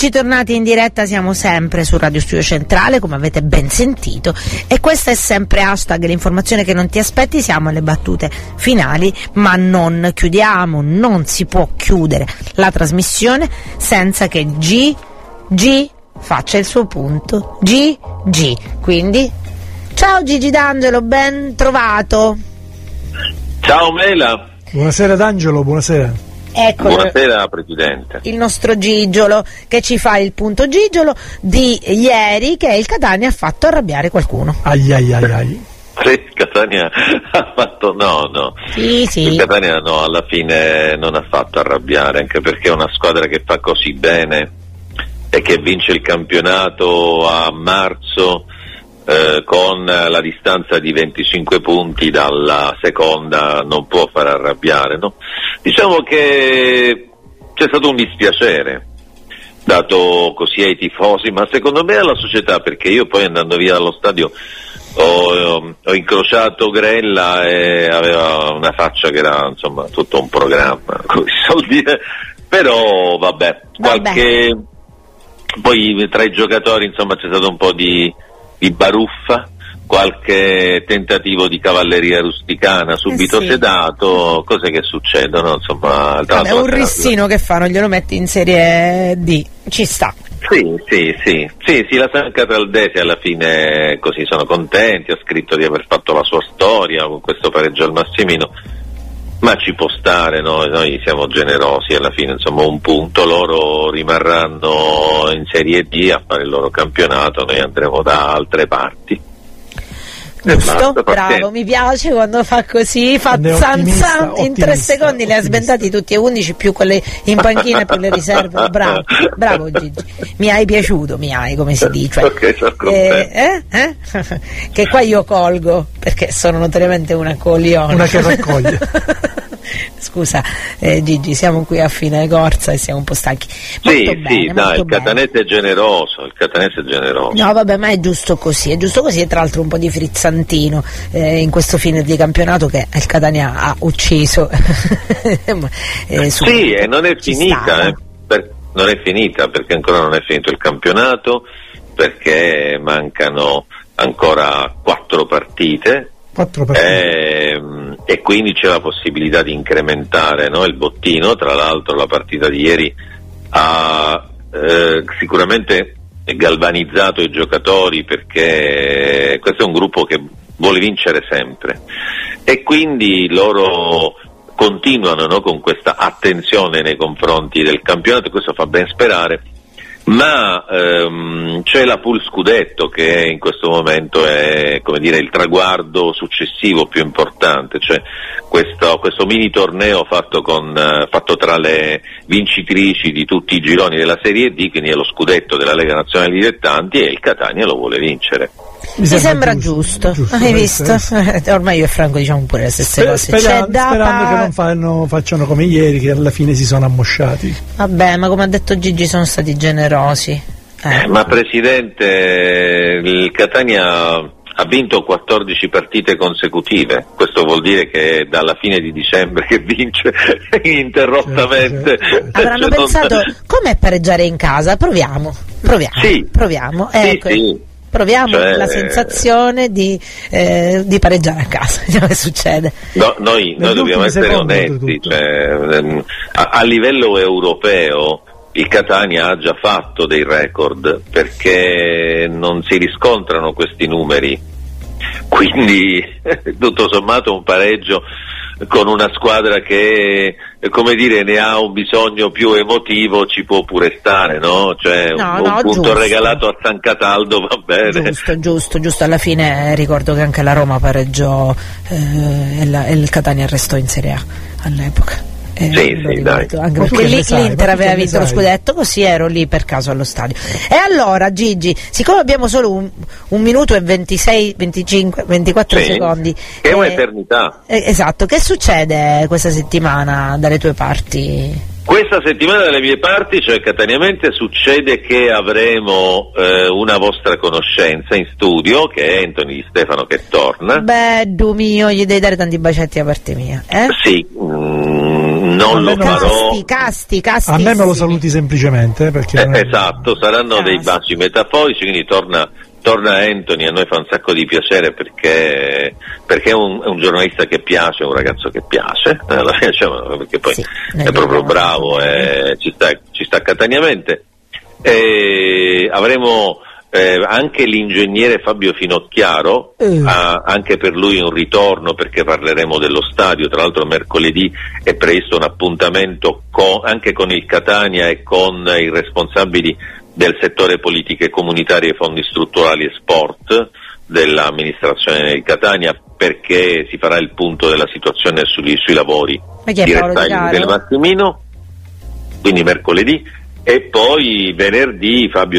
Eccoci tornati in diretta, siamo sempre su Radio Studio Centrale, come avete ben sentito, e questa è sempre hashtag l'informazione che non ti aspetti, siamo alle battute finali, ma non chiudiamo, non si può chiudere la trasmissione senza che G, G faccia il suo punto, G, G. Quindi, ciao Gigi D'Angelo, ben trovato. Ciao Mela, Buonasera D'Angelo, buonasera. Eccolo. buonasera Presidente. il nostro Gigiolo che ci fa il punto Gigiolo di ieri che il Catania ha fatto arrabbiare qualcuno. Ai ai ai ai. Catania ha fatto no, no. Sì, sì. Il Catania no, alla fine non ha fatto arrabbiare, anche perché è una squadra che fa così bene e che vince il campionato a marzo eh, con la distanza di 25 punti dalla seconda non può far arrabbiare. No? Diciamo che c'è stato un dispiacere dato così ai tifosi, ma secondo me alla società, perché io poi andando via dallo stadio ho, ho incrociato Grella e aveva una faccia che era insomma tutto un programma, come si suol dire, però vabbè, qualche poi tra i giocatori insomma c'è stato un po' di, di baruffa, qualche tentativo di cavalleria rusticana subito Eh sì. sedato, cose che succedono insomma. Vabbè, un rissino che fanno, glielo metti in serie D, ci sta. Sì, sì, sì, sì, sì, la San Cataldese alla fine così sono contenti, ha scritto di aver fatto la sua storia con questo pareggio al Massimino, ma ci può stare, no? noi siamo generosi alla fine, insomma un punto, loro rimarranno in Serie D a fare il loro campionato, noi andremo da altre parti. Giusto? basta, Bravo, pazienza. mi piace quando fa così, fa zan zan, in tre ottimista, secondi li ha sventati tutti e undici più quelle in panchina e più le riserve. Bravo, bravo Gigi. Mi hai piaciuto, mi hai, come si dice. Ok, sono contento. Eh, eh? Eh? che qua io colgo perché sono notoriamente una coglione. Una che raccoglie. Scusa, eh, Gigi, siamo qui a fine corsa e siamo un po' stanchi. Molto Sì, bene, sì, dai, il catanese è generoso, il catanese è generoso. No, vabbè, ma è giusto così, è giusto così e tra l'altro un po' di frizzantino eh, in questo fine di campionato che il Catania ha ucciso. Eh, Sì, e non è finita, stava. eh, per- non è finita perché ancora non è finito il campionato, perché mancano ancora quattro partite Ehm, e quindi c'è la possibilità di incrementare no, il bottino. Tra l'altro la partita di ieri ha eh, sicuramente galvanizzato i giocatori perché questo è un gruppo che vuole vincere sempre. E quindi loro continuano no, con questa attenzione nei confronti del campionato. E questo fa ben sperare ma ehm, c'è la pool scudetto che in questo momento è dire, il traguardo successivo più importante, cioè questo, questo mini torneo fatto, con, eh, fatto tra le vincitrici di tutti i gironi della Serie D, quindi è lo scudetto della Lega Nazionale Dilettanti e il Catania lo vuole vincere. Mi sembra, giusto, hai visto? Eh, Ormai io e Franco diciamo pure le stesse Sper- cose. spera- C'è da sperando pa- che non fanno- facciano come ieri, che alla fine si sono ammosciati. Vabbè, ma come ha detto Gigi sono stati generosi. Eh, ma Presidente, il Catania ha vinto 14 partite consecutive, questo vuol dire che è dalla fine di dicembre che vince ininterrottamente. Avranno Cioè, non- pensato come pareggiare in casa? Proviamo, proviamo, Sì. proviamo. Sì, Ecco, sì. Proviamo Cioè- la sensazione di, eh, di pareggiare a casa, vediamo che succede. No, noi, noi dobbiamo essere onesti, cioè, ehm, a, a livello europeo il Catania ha già fatto dei record perché non si riscontrano questi numeri, quindi tutto sommato un pareggio con una squadra che eh, come dire ne ha un bisogno più emotivo ci può pure stare, no? Cioè No, un, no, un punto giusto. regalato a San Cataldo va bene. Giusto, giusto, giusto. Alla fine eh, ricordo che anche la Roma pareggiò eh, e, la- e il Catania restò in Serie A all'epoca. Eh, Sì, sì, dai. Anche perché lì l'Inter aveva vinto lo scudetto, così ero lì per caso allo stadio. E allora, Gigi, siccome abbiamo solo un, un minuto e 26, 25, 24 Sì, secondi, Che è eh, un'eternità. eh, esatto, che succede questa settimana dalle tue parti? Questa settimana dalle mie parti, cioè cataniamente, succede che avremo eh, una vostra conoscenza in studio, che è Anthony Di Stefano che torna. Beh, du mio, gli devi dare tanti bacetti da parte mia. Eh? Sì, mm, non lo farò. Casti, casti, casti. A me me lo saluti semplicemente perché Eh, esatto, saranno dei baci metaforici, quindi torna, torna Anthony, a noi fa un sacco di piacere perché, perché è, un, è un giornalista che piace, è un ragazzo che piace, eh, alla fine, cioè, perché poi è proprio bravo e ci sta, ci sta cataniamente. E avremo eh, anche l'ingegnere Fabio Finocchiaro, ha anche per lui un ritorno perché parleremo dello stadio, tra l'altro mercoledì è previsto un appuntamento co- anche con il Catania e con i responsabili del settore politiche comunitarie, fondi strutturali e sport dell'amministrazione di Catania perché si farà il punto della situazione sugli- sui lavori Ma chi è di Paolo Di restyling Caro? del Massimino, quindi mercoledì e poi venerdì Fabio